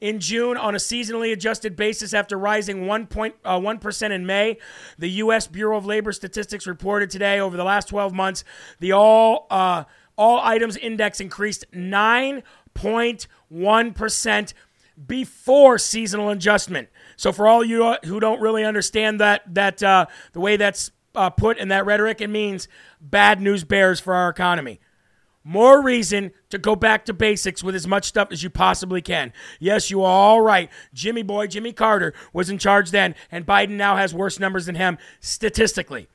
in June on a seasonally adjusted basis after rising 1.1% uh, in May. The U.S. Bureau of Labor Statistics reported today over the last 12 months, the all, uh, all items index increased 9.1% before seasonal adjustment. So for all you who don't really understand that that uh, the way that's uh, put in that rhetoric, it means bad news bears for our economy. More reason to go back to basics with as much stuff as you possibly can. Yes, you are all right. Jimmy Boy, Jimmy Carter was in charge then, and Biden now has worse numbers than him statistically.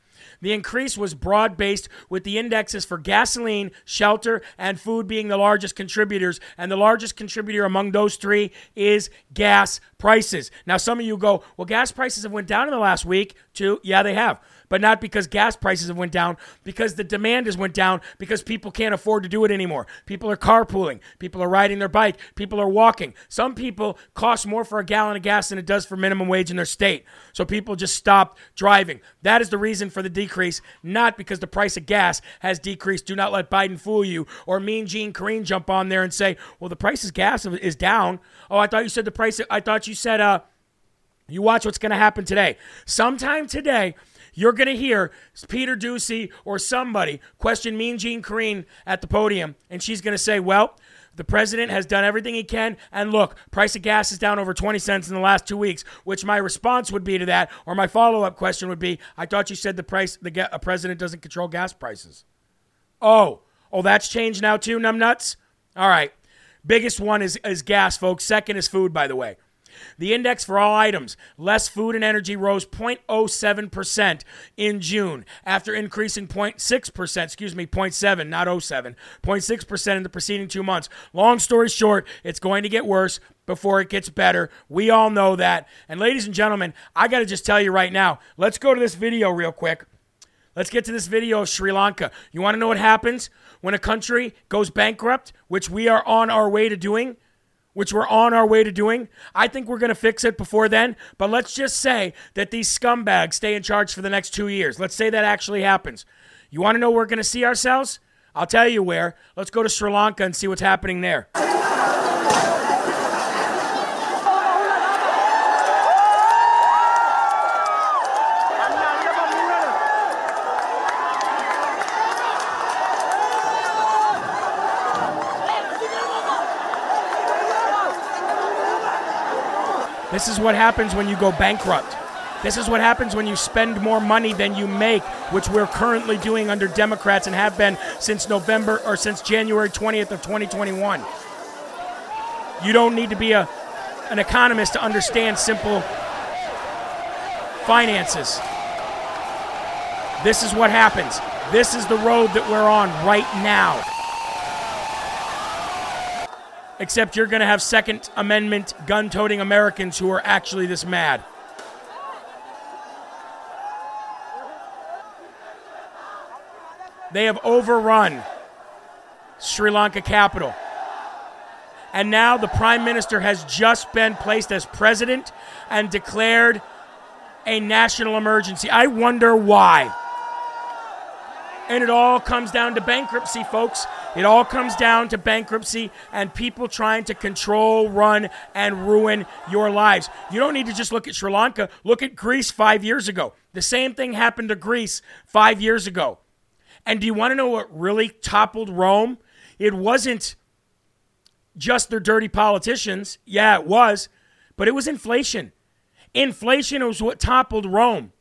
The increase was broad based, with the indexes for gasoline, shelter, and food being the largest contributors. And the largest contributor among those three is gas prices. Now, some of you go, well, gas prices have went down in the last week, too. Yeah, they have but not because gas prices have went down, because the demand has went down because people can't afford to do it anymore. People are carpooling, people are riding their bike, people are walking. Some people cost more for a gallon of gas than it does for minimum wage in their state. So people just stop driving. That is the reason for the decrease, not because the price of gas has decreased. Do not let Biden fool you or Mean Gene Karine jump on there and say, "Well, the price of gas is down." Oh, I thought you said the price. I thought you said uh you watch what's going to happen today. Sometime today, you're going to hear Peter Doocy or somebody question Mean Gene Karine at the podium, and she's going to say, well, the president has done everything he can. And look, price of gas is down over 20 cents in the last two weeks, which my response would be to that, or my follow up question would be I thought you said the price, the ga- president doesn't control gas prices. Oh, oh, that's changed now too, numbnuts? All right. Biggest one is, is gas, folks. Second is food, by the way. The index for all items, less food and energy, rose 0.07% in June after increasing 0.6%, excuse me, 0.7, not 07, 0.6% in the preceding two months. Long story short, it's going to get worse before it gets better. We all know that. And ladies and gentlemen, I got to just tell you right now, let's go to this video real quick. Let's get to this video of Sri Lanka. You want to know what happens when a country goes bankrupt, which we are on our way to doing? Which we're on our way to doing. I think we're going to fix it before then, but let's just say that these scumbags stay in charge for the next two years. Let's say that actually happens. You want to know where we're going to see ourselves? I'll tell you where. Let's go to Sri Lanka and see what's happening there. This is what happens when you go bankrupt. This is what happens when you spend more money than you make, which we're currently doing under Democrats and have been since November or since January 20th of 2021. You don't need to be a an economist to understand simple finances. This is what happens. This is the road that we're on right now except you're going to have Second Amendment gun toting Americans who are actually this mad. They have overrun Sri Lanka capital. And now the prime minister has just been placed as president and declared a national emergency. I wonder why. And it all comes down to bankruptcy, folks. It all comes down to bankruptcy and people trying to control, run, and ruin your lives. You don't need to just look at Sri Lanka. Look at Greece five years ago. The same thing happened to Greece five years ago. And do you want to know what really toppled Rome? It wasn't just their dirty politicians. Yeah, it was. But it was inflation. Inflation was what toppled Rome.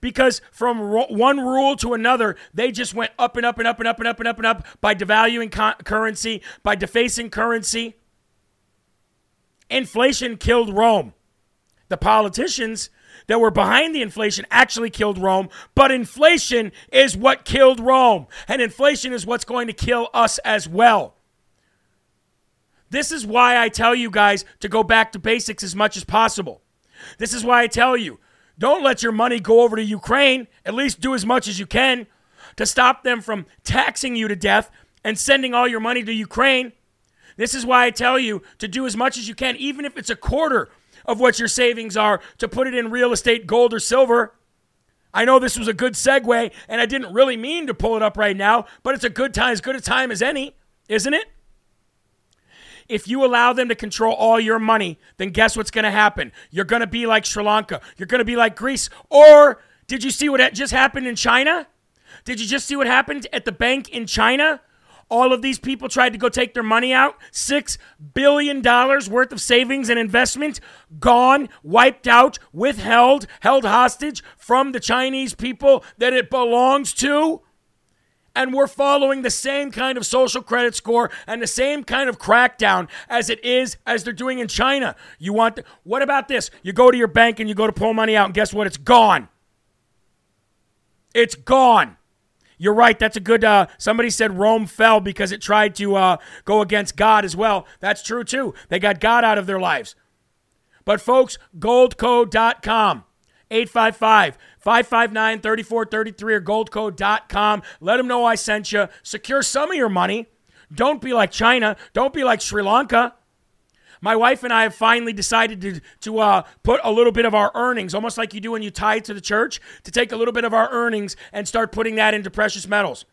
Because from ro- one rule to another, they just went up and up and up and up and up and up and up by devaluing co- currency, by defacing currency. Inflation killed Rome. The politicians that were behind the inflation actually killed Rome, but inflation is what killed Rome. And inflation is what's going to kill us as well. This is why I tell you guys to go back to basics as much as possible. This is why I tell you don't let your money go over to Ukraine. At least do as much as you can to stop them from taxing you to death and sending all your money to Ukraine. This is why I tell you to do as much as you can, even if it's a quarter of what your savings are, to put it in real estate, gold, or silver. I know this was a good segue, and I didn't really mean to pull it up right now, but it's a good time, as good a time as any, isn't it? If you allow them to control all your money, then guess what's going to happen? You're going to be like Sri Lanka. You're going to be like Greece. Or did you see what just happened in China? Did you just see what happened at the bank in China? All of these people tried to go take their money out. $6 billion worth of savings and investment gone, wiped out, withheld, held hostage from the Chinese people that it belongs to and we're following the same kind of social credit score and the same kind of crackdown as it is as they're doing in China. You want what about this? You go to your bank and you go to pull money out and guess what? It's gone. It's gone. You're right. That's a good. Uh, somebody said Rome fell because it tried to uh, go against God as well. That's true too. They got God out of their lives. But folks, goldcode.com, 855 559 3433 or goldcode.com. Let them know I sent you. Secure some of your money. Don't be like China. Don't be like Sri Lanka. My wife and I have finally decided to, to uh, put a little bit of our earnings, almost like you do when you tithe to the church, to take a little bit of our earnings and start putting that into precious metals.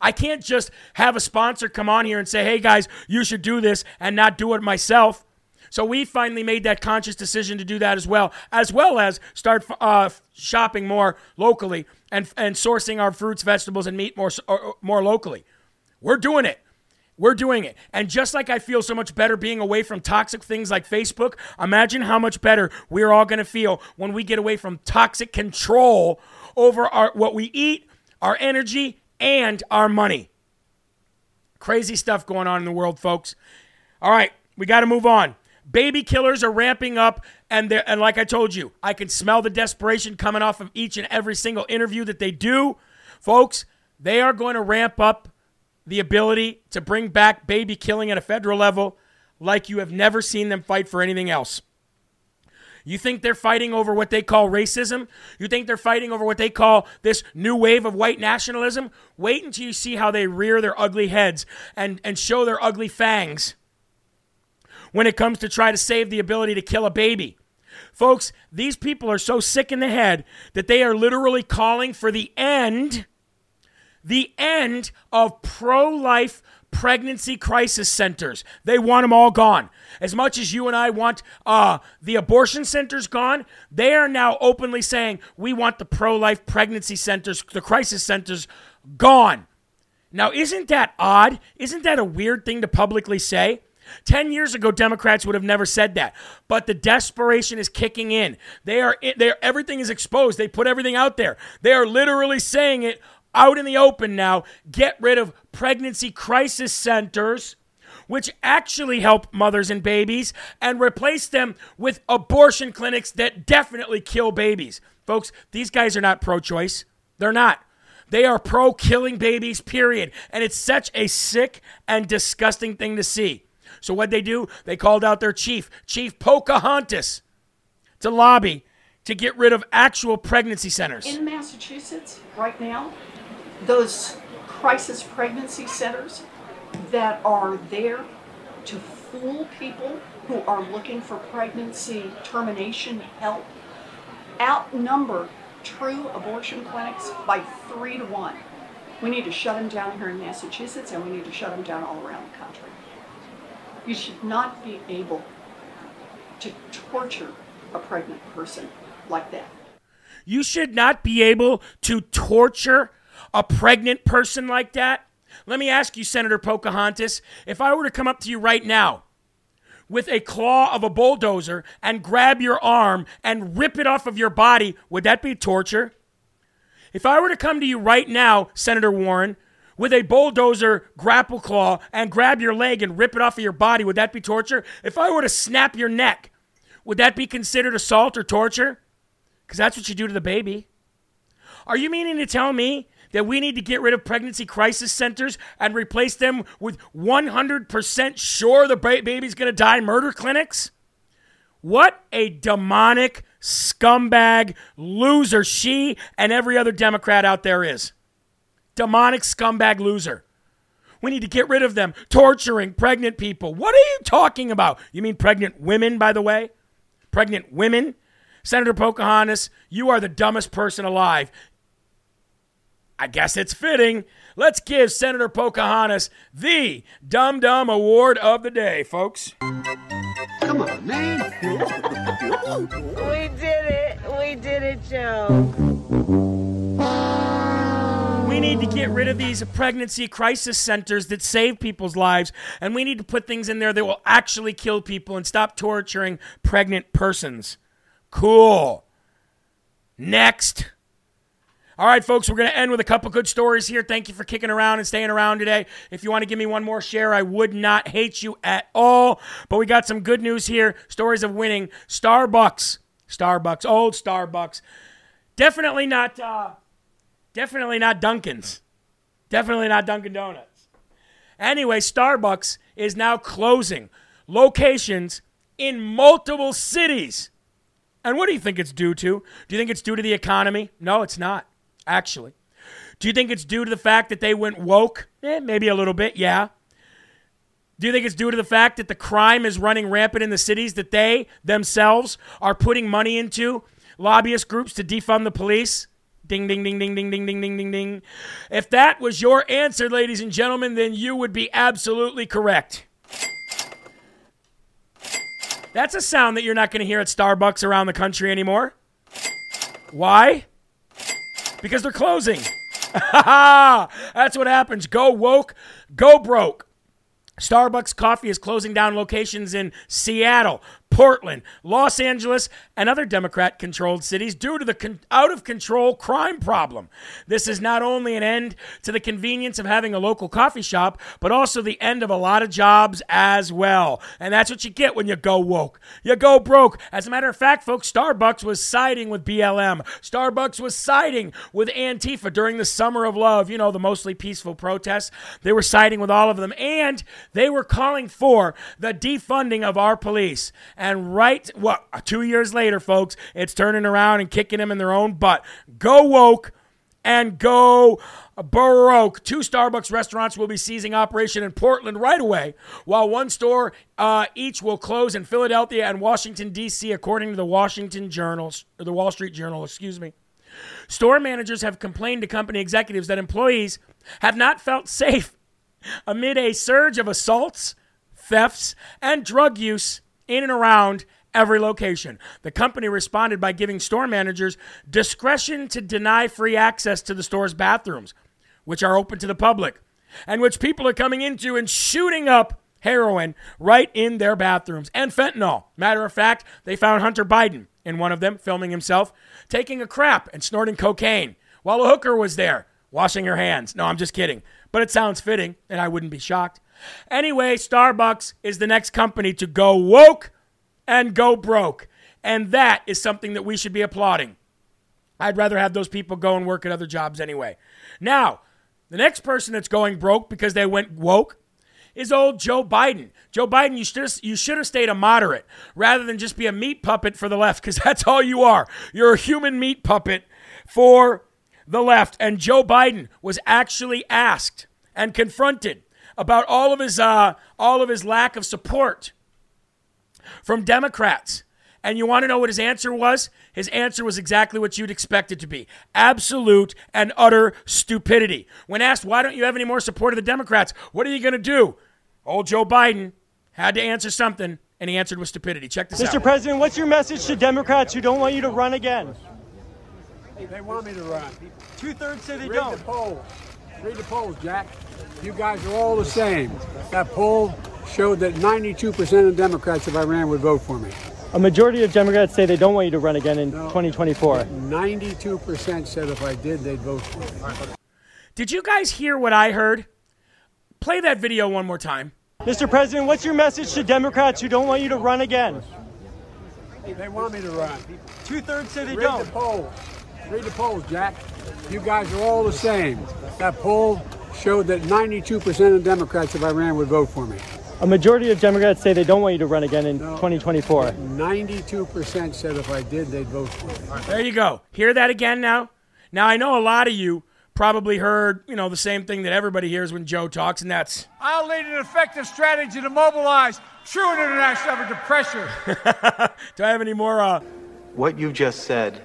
I can't just have a sponsor come on here and say, hey guys, you should do this and not do it myself. So we finally made that conscious decision to do that as well, as well as start uh, shopping more locally and, and sourcing our fruits, vegetables, and meat more, more locally. We're doing it. We're doing it. And just like I feel so much better being away from toxic things like Facebook, imagine how much better we're all going to feel when we get away from toxic control over our what we eat, our energy, and our money. Crazy stuff going on in the world, folks. All right, we got to move on. Baby killers are ramping up, and and like I told you, I can smell the desperation coming off of each and every single interview that they do, folks. They are going to ramp up the ability to bring back baby killing at a federal level, like you have never seen them fight for anything else. You think they're fighting over what they call racism? You think they're fighting over what they call this new wave of white nationalism? Wait until you see how they rear their ugly heads and, and show their ugly fangs when it comes to try to save the ability to kill a baby. Folks, these people are so sick in the head that they are literally calling for the end the end of pro-life pregnancy crisis centers. They want them all gone. As much as you and I want uh, the abortion centers gone, they are now openly saying we want the pro-life pregnancy centers, the crisis centers, gone. Now, isn't that odd? Isn't that a weird thing to publicly say? 10 years ago Democrats would have never said that. But the desperation is kicking in. They are they are, everything is exposed. They put everything out there. They are literally saying it out in the open now. Get rid of pregnancy crisis centers which actually help mothers and babies and replace them with abortion clinics that definitely kill babies. Folks, these guys are not pro choice. They're not. They are pro killing babies, period. And it's such a sick and disgusting thing to see. So what they do? They called out their chief, Chief Pocahontas, to lobby to get rid of actual pregnancy centers. In Massachusetts right now, those crisis pregnancy centers that are there to fool people who are looking for pregnancy termination help outnumber true abortion clinics by three to one. We need to shut them down here in Massachusetts and we need to shut them down all around the country. You should not be able to torture a pregnant person like that. You should not be able to torture a pregnant person like that. Let me ask you, Senator Pocahontas, if I were to come up to you right now with a claw of a bulldozer and grab your arm and rip it off of your body, would that be torture? If I were to come to you right now, Senator Warren, with a bulldozer grapple claw and grab your leg and rip it off of your body, would that be torture? If I were to snap your neck, would that be considered assault or torture? Because that's what you do to the baby. Are you meaning to tell me that we need to get rid of pregnancy crisis centers and replace them with 100% sure the baby's going to die murder clinics? What a demonic scumbag loser she and every other Democrat out there is. Demonic scumbag loser. We need to get rid of them torturing pregnant people. What are you talking about? You mean pregnant women, by the way? Pregnant women? Senator Pocahontas, you are the dumbest person alive. I guess it's fitting. Let's give Senator Pocahontas the Dumb Dumb Award of the day, folks. Come on, man. we did it. We did it, Joe. We need to get rid of these pregnancy crisis centers that save people's lives, and we need to put things in there that will actually kill people and stop torturing pregnant persons. Cool. Next. All right, folks, we're going to end with a couple good stories here. Thank you for kicking around and staying around today. If you want to give me one more share, I would not hate you at all. But we got some good news here stories of winning. Starbucks. Starbucks. Old Starbucks. Definitely not, uh, definitely not Dunkin's. Definitely not Dunkin' Donuts. Anyway, Starbucks is now closing locations in multiple cities. And what do you think it's due to? Do you think it's due to the economy? No, it's not actually. Do you think it's due to the fact that they went woke? Eh, maybe a little bit, yeah. Do you think it's due to the fact that the crime is running rampant in the cities that they themselves are putting money into? Lobbyist groups to defund the police? Ding, ding, ding, ding, ding, ding, ding, ding, ding, ding. If that was your answer, ladies and gentlemen, then you would be absolutely correct. That's a sound that you're not going to hear at Starbucks around the country anymore. Why? because they're closing. That's what happens. Go woke, go broke. Starbucks Coffee is closing down locations in Seattle, Portland, Los Angeles, and other Democrat controlled cities due to the con- out of control crime problem. This is not only an end to the convenience of having a local coffee shop, but also the end of a lot of jobs as well. And that's what you get when you go woke. You go broke. As a matter of fact, folks, Starbucks was siding with BLM. Starbucks was siding with Antifa during the Summer of Love, you know, the mostly peaceful protests. They were siding with all of them, and they were calling for the defunding of our police. And right, what, two years later, folks, it's turning around and kicking them in their own butt. Go woke and go Baroque. Two Starbucks restaurants will be ceasing operation in Portland right away, while one store uh, each will close in Philadelphia and Washington, D.C., according to the Washington Journal, or the Wall Street Journal, excuse me. Store managers have complained to company executives that employees have not felt safe amid a surge of assaults, thefts, and drug use in and around every location. The company responded by giving store managers discretion to deny free access to the store's bathrooms, which are open to the public, and which people are coming into and shooting up heroin right in their bathrooms and fentanyl. Matter of fact, they found Hunter Biden in one of them filming himself taking a crap and snorting cocaine while a hooker was there washing your hands. No, I'm just kidding. But it sounds fitting, and I wouldn't be shocked. Anyway, Starbucks is the next company to go woke and go broke. And that is something that we should be applauding. I'd rather have those people go and work at other jobs anyway. Now, the next person that's going broke because they went woke is old Joe Biden. Joe Biden, you should you should have stayed a moderate rather than just be a meat puppet for the left because that's all you are. You're a human meat puppet for the left, and Joe Biden was actually asked and confronted about all of his uh, all of his lack of support from Democrats. And you want to know what his answer was? His answer was exactly what you'd expect it to be absolute and utter stupidity. When asked, why don't you have any more support of the Democrats? What are you going to do? Old Joe Biden had to answer something, and he answered with stupidity. Check this Mr. out. Mr. President, what's your message to Democrats who don't want you to run again? They want me to run. Two thirds say they Read don't. Read the polls. Read the polls, Jack. You guys are all the same. That poll showed that 92% of Democrats, if I ran, would vote for me. A majority of Democrats say they don't want you to run again in 2024. 92% said if I did, they'd vote for me. Did you guys hear what I heard? Play that video one more time. Mr. President, what's your message to Democrats who don't want you to run again? They want me to run. Two thirds say they Read don't. Read the polls. Read the polls, Jack. You guys are all the same. That poll showed that 92% of Democrats, if I ran, would vote for me. A majority of Democrats say they don't want you to run again in 2024. 92% said if I did, they'd vote for me. There you go. Hear that again now? Now, I know a lot of you probably heard, you know, the same thing that everybody hears when Joe talks, and that's I'll lead an effective strategy to mobilize true international effort to pressure. Do I have any more? Uh... What you just said,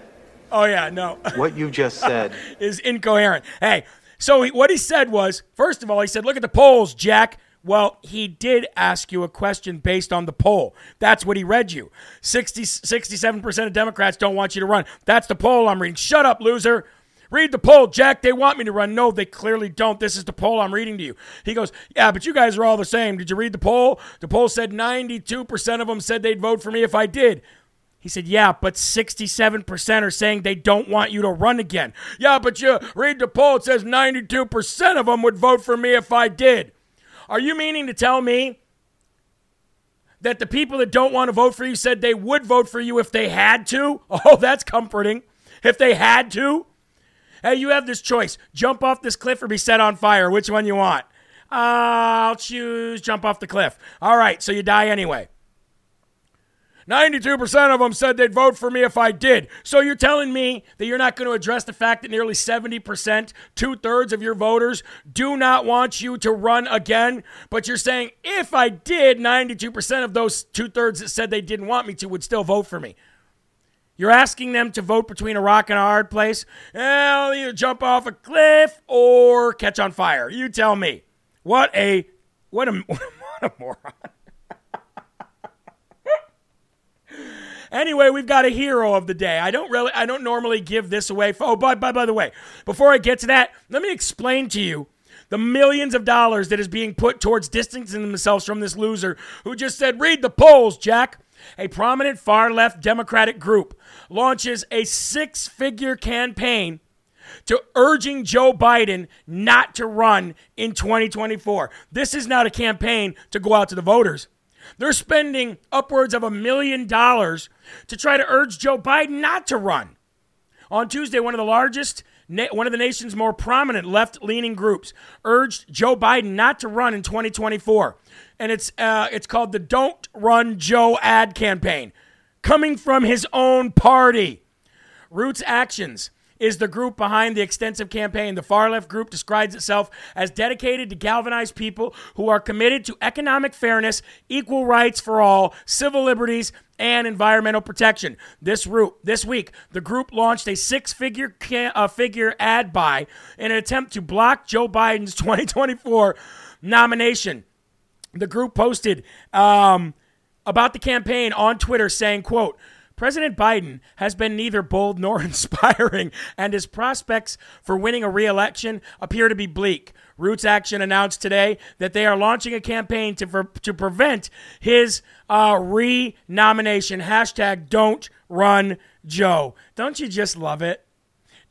Oh, yeah, no. what you just said, is incoherent. Hey, so he, what he said was first of all, he said, Look at the polls, Jack. Well, he did ask you a question based on the poll. That's what he read you. 60, 67% of Democrats don't want you to run. That's the poll I'm reading. Shut up, loser. Read the poll, Jack. They want me to run. No, they clearly don't. This is the poll I'm reading to you. He goes, Yeah, but you guys are all the same. Did you read the poll? The poll said 92% of them said they'd vote for me if I did. He said, Yeah, but 67% are saying they don't want you to run again. Yeah, but you read the poll. It says 92% of them would vote for me if I did. Are you meaning to tell me that the people that don't want to vote for you said they would vote for you if they had to? Oh, that's comforting. If they had to? Hey, you have this choice jump off this cliff or be set on fire. Which one you want? I'll choose jump off the cliff. All right, so you die anyway. 92% of them said they'd vote for me if I did. So you're telling me that you're not going to address the fact that nearly 70%, two thirds of your voters, do not want you to run again? But you're saying if I did, 92% of those two thirds that said they didn't want me to would still vote for me. You're asking them to vote between a rock and a hard place? Well, either jump off a cliff or catch on fire. You tell me. What a what a what a moron. Anyway, we've got a hero of the day. I don't really, I don't normally give this away. Oh, by, by, by the way, before I get to that, let me explain to you the millions of dollars that is being put towards distancing themselves from this loser who just said, read the polls, Jack. A prominent far left Democratic group launches a six figure campaign to urging Joe Biden not to run in 2024. This is not a campaign to go out to the voters. They're spending upwards of a million dollars to try to urge Joe Biden not to run. On Tuesday, one of the largest, one of the nation's more prominent left leaning groups urged Joe Biden not to run in 2024. And it's, uh, it's called the Don't Run Joe ad campaign, coming from his own party. Roots Actions is the group behind the extensive campaign. The far left group describes itself as dedicated to galvanize people who are committed to economic fairness, equal rights for all, civil liberties, and environmental protection. This route, this week, the group launched a six-figure ca- uh, figure ad buy in an attempt to block Joe Biden's 2024 nomination. The group posted um, about the campaign on Twitter, saying, "quote." President Biden has been neither bold nor inspiring, and his prospects for winning a re-election appear to be bleak. Roots Action announced today that they are launching a campaign to, for, to prevent his uh, re-nomination. Hashtag Don't Run Joe. Don't you just love it?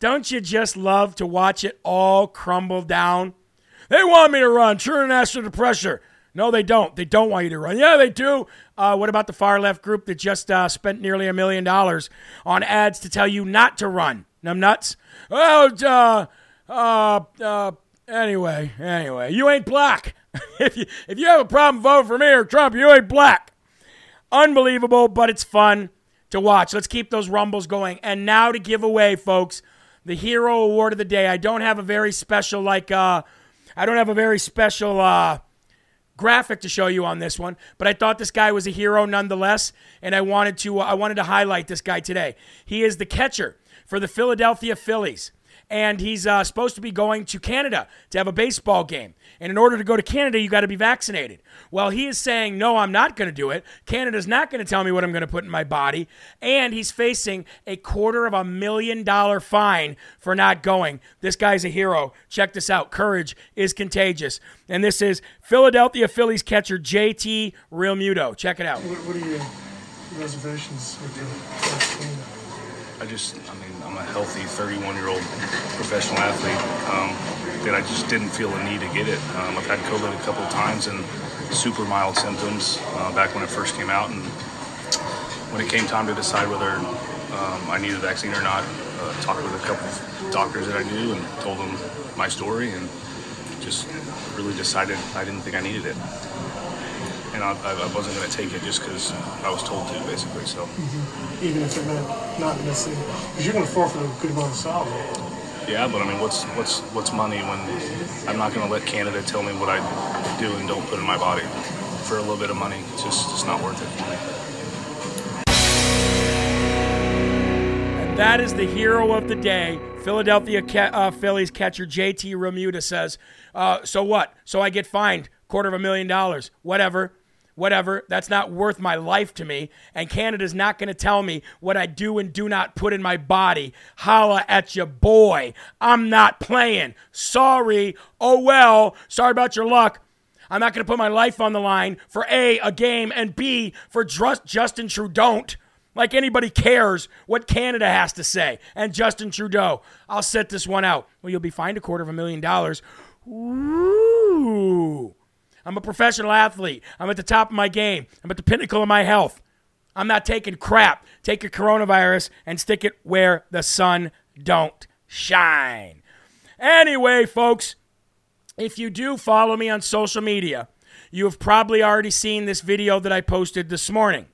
Don't you just love to watch it all crumble down? They want me to run. True international pressure. No, they don't. They don't want you to run. Yeah, they do. Uh, what about the far left group that just uh, spent nearly a million dollars on ads to tell you not to run? Numb nuts. Well, uh, uh, uh, anyway, anyway, you ain't black. if you if you have a problem, vote for me or Trump. You ain't black. Unbelievable, but it's fun to watch. Let's keep those rumbles going. And now to give away, folks, the hero award of the day. I don't have a very special like uh I don't have a very special uh graphic to show you on this one, but I thought this guy was a hero nonetheless, and I wanted to uh, I wanted to highlight this guy today. He is the catcher for the Philadelphia Phillies and he's uh, supposed to be going to Canada to have a baseball game. And in order to go to Canada, you got to be vaccinated. Well, he is saying, no, I'm not going to do it. Canada's not going to tell me what I'm going to put in my body. And he's facing a quarter of a million dollar fine for not going. This guy's a hero. Check this out. Courage is contagious. And this is Philadelphia Phillies catcher JT Realmuto. Check it out. What, what are your reservations with the vaccine? I just, I mean, I'm a healthy 31 year old professional athlete um, that I just didn't feel a need to get it. Um, I've had COVID a couple times and super mild symptoms uh, back when it first came out. And when it came time to decide whether um, I needed a vaccine or not, uh, talked with a couple of doctors that I knew and told them my story and just really decided I didn't think I needed it and I, I wasn't going to take it just because I was told to, basically. So, mm-hmm. even if it meant not missing, because you're going to forfeit a good amount of salary. Yeah, but I mean, what's what's what's money when I'm not going to let Canada tell me what I do and don't put in my body for a little bit of money? It's just it's not worth it for me. And that is the hero of the day. Philadelphia uh, Phillies catcher JT Realmuto says, uh, "So what? So I get fined quarter of a million dollars, whatever." Whatever. That's not worth my life to me. And Canada's not going to tell me what I do and do not put in my body. Holla at your boy. I'm not playing. Sorry. Oh well. Sorry about your luck. I'm not going to put my life on the line for A, a game, and B, for just Justin Trudeau. Don't like anybody cares what Canada has to say. And Justin Trudeau. I'll set this one out. Well, you'll be fined a quarter of a million dollars. Ooh. I'm a professional athlete. I'm at the top of my game. I'm at the pinnacle of my health. I'm not taking crap. Take a coronavirus and stick it where the sun don't shine. Anyway, folks, if you do follow me on social media, you have probably already seen this video that I posted this morning.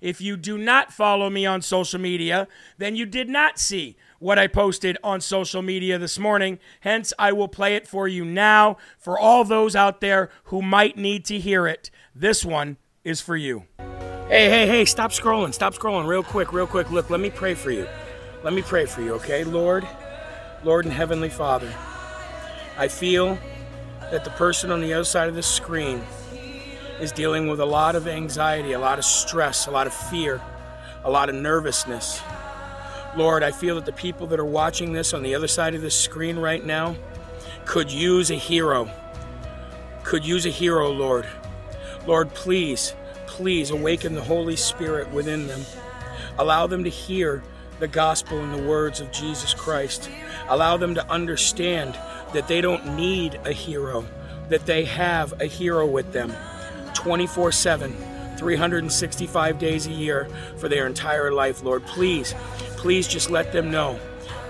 If you do not follow me on social media, then you did not see what I posted on social media this morning. Hence, I will play it for you now for all those out there who might need to hear it. This one is for you. Hey, hey, hey, stop scrolling. Stop scrolling real quick, real quick. Look, let me pray for you. Let me pray for you, okay? Lord, Lord and Heavenly Father, I feel that the person on the other side of the screen is dealing with a lot of anxiety, a lot of stress, a lot of fear, a lot of nervousness. Lord, I feel that the people that are watching this on the other side of the screen right now could use a hero. Could use a hero, Lord. Lord, please, please awaken the Holy Spirit within them. Allow them to hear the gospel and the words of Jesus Christ. Allow them to understand that they don't need a hero, that they have a hero with them 24 7. 365 days a year for their entire life, Lord. Please, please just let them know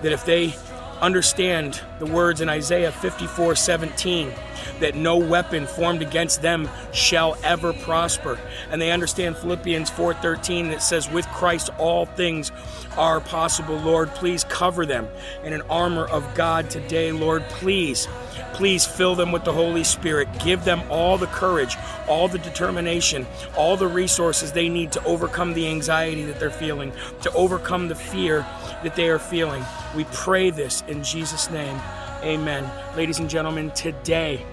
that if they understand the words in Isaiah 54 17, that no weapon formed against them shall ever prosper. And they understand Philippians 4:13 that says with Christ all things are possible. Lord, please cover them in an armor of God today, Lord. Please Please fill them with the Holy Spirit. Give them all the courage, all the determination, all the resources they need to overcome the anxiety that they're feeling, to overcome the fear that they are feeling. We pray this in Jesus' name. Amen. Ladies and gentlemen, today,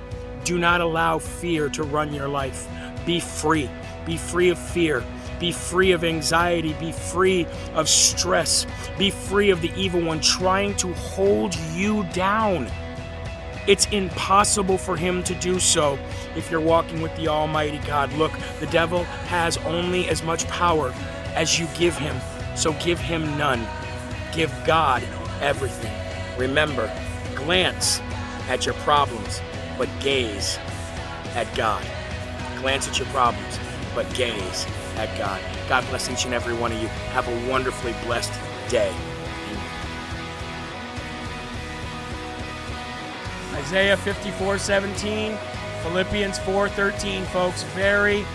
do not allow fear to run your life. Be free. Be free of fear. Be free of anxiety. Be free of stress. Be free of the evil one trying to hold you down. It's impossible for him to do so if you're walking with the Almighty God. Look, the devil has only as much power as you give him, so give him none. Give God everything. Remember, glance at your problems, but gaze at God. Glance at your problems, but gaze at God. God bless each and every one of you. Have a wonderfully blessed day. Isaiah 54 17, Philippians 4 13, folks. Very,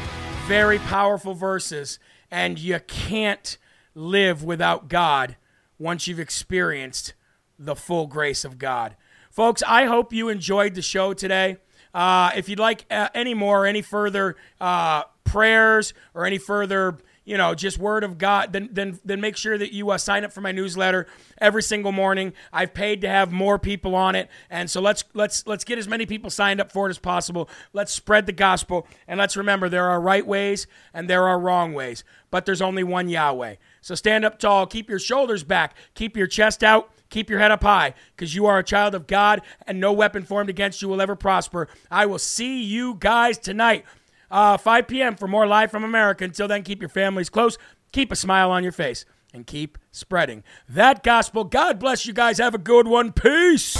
very powerful verses. And you can't live without God once you've experienced the full grace of God. Folks, I hope you enjoyed the show today. Uh, if you'd like uh, any more, any further uh, prayers or any further, you know, just word of God, then then then make sure that you uh, sign up for my newsletter every single morning. I've paid to have more people on it, and so let's let's let's get as many people signed up for it as possible. Let's spread the gospel, and let's remember there are right ways and there are wrong ways, but there's only one Yahweh. So stand up tall, keep your shoulders back, keep your chest out, keep your head up high, because you are a child of God, and no weapon formed against you will ever prosper. I will see you guys tonight, uh, 5 p.m. for more Live from America. Until then, keep your families close, keep a smile on your face, and keep spreading that gospel. God bless you guys. Have a good one. Peace.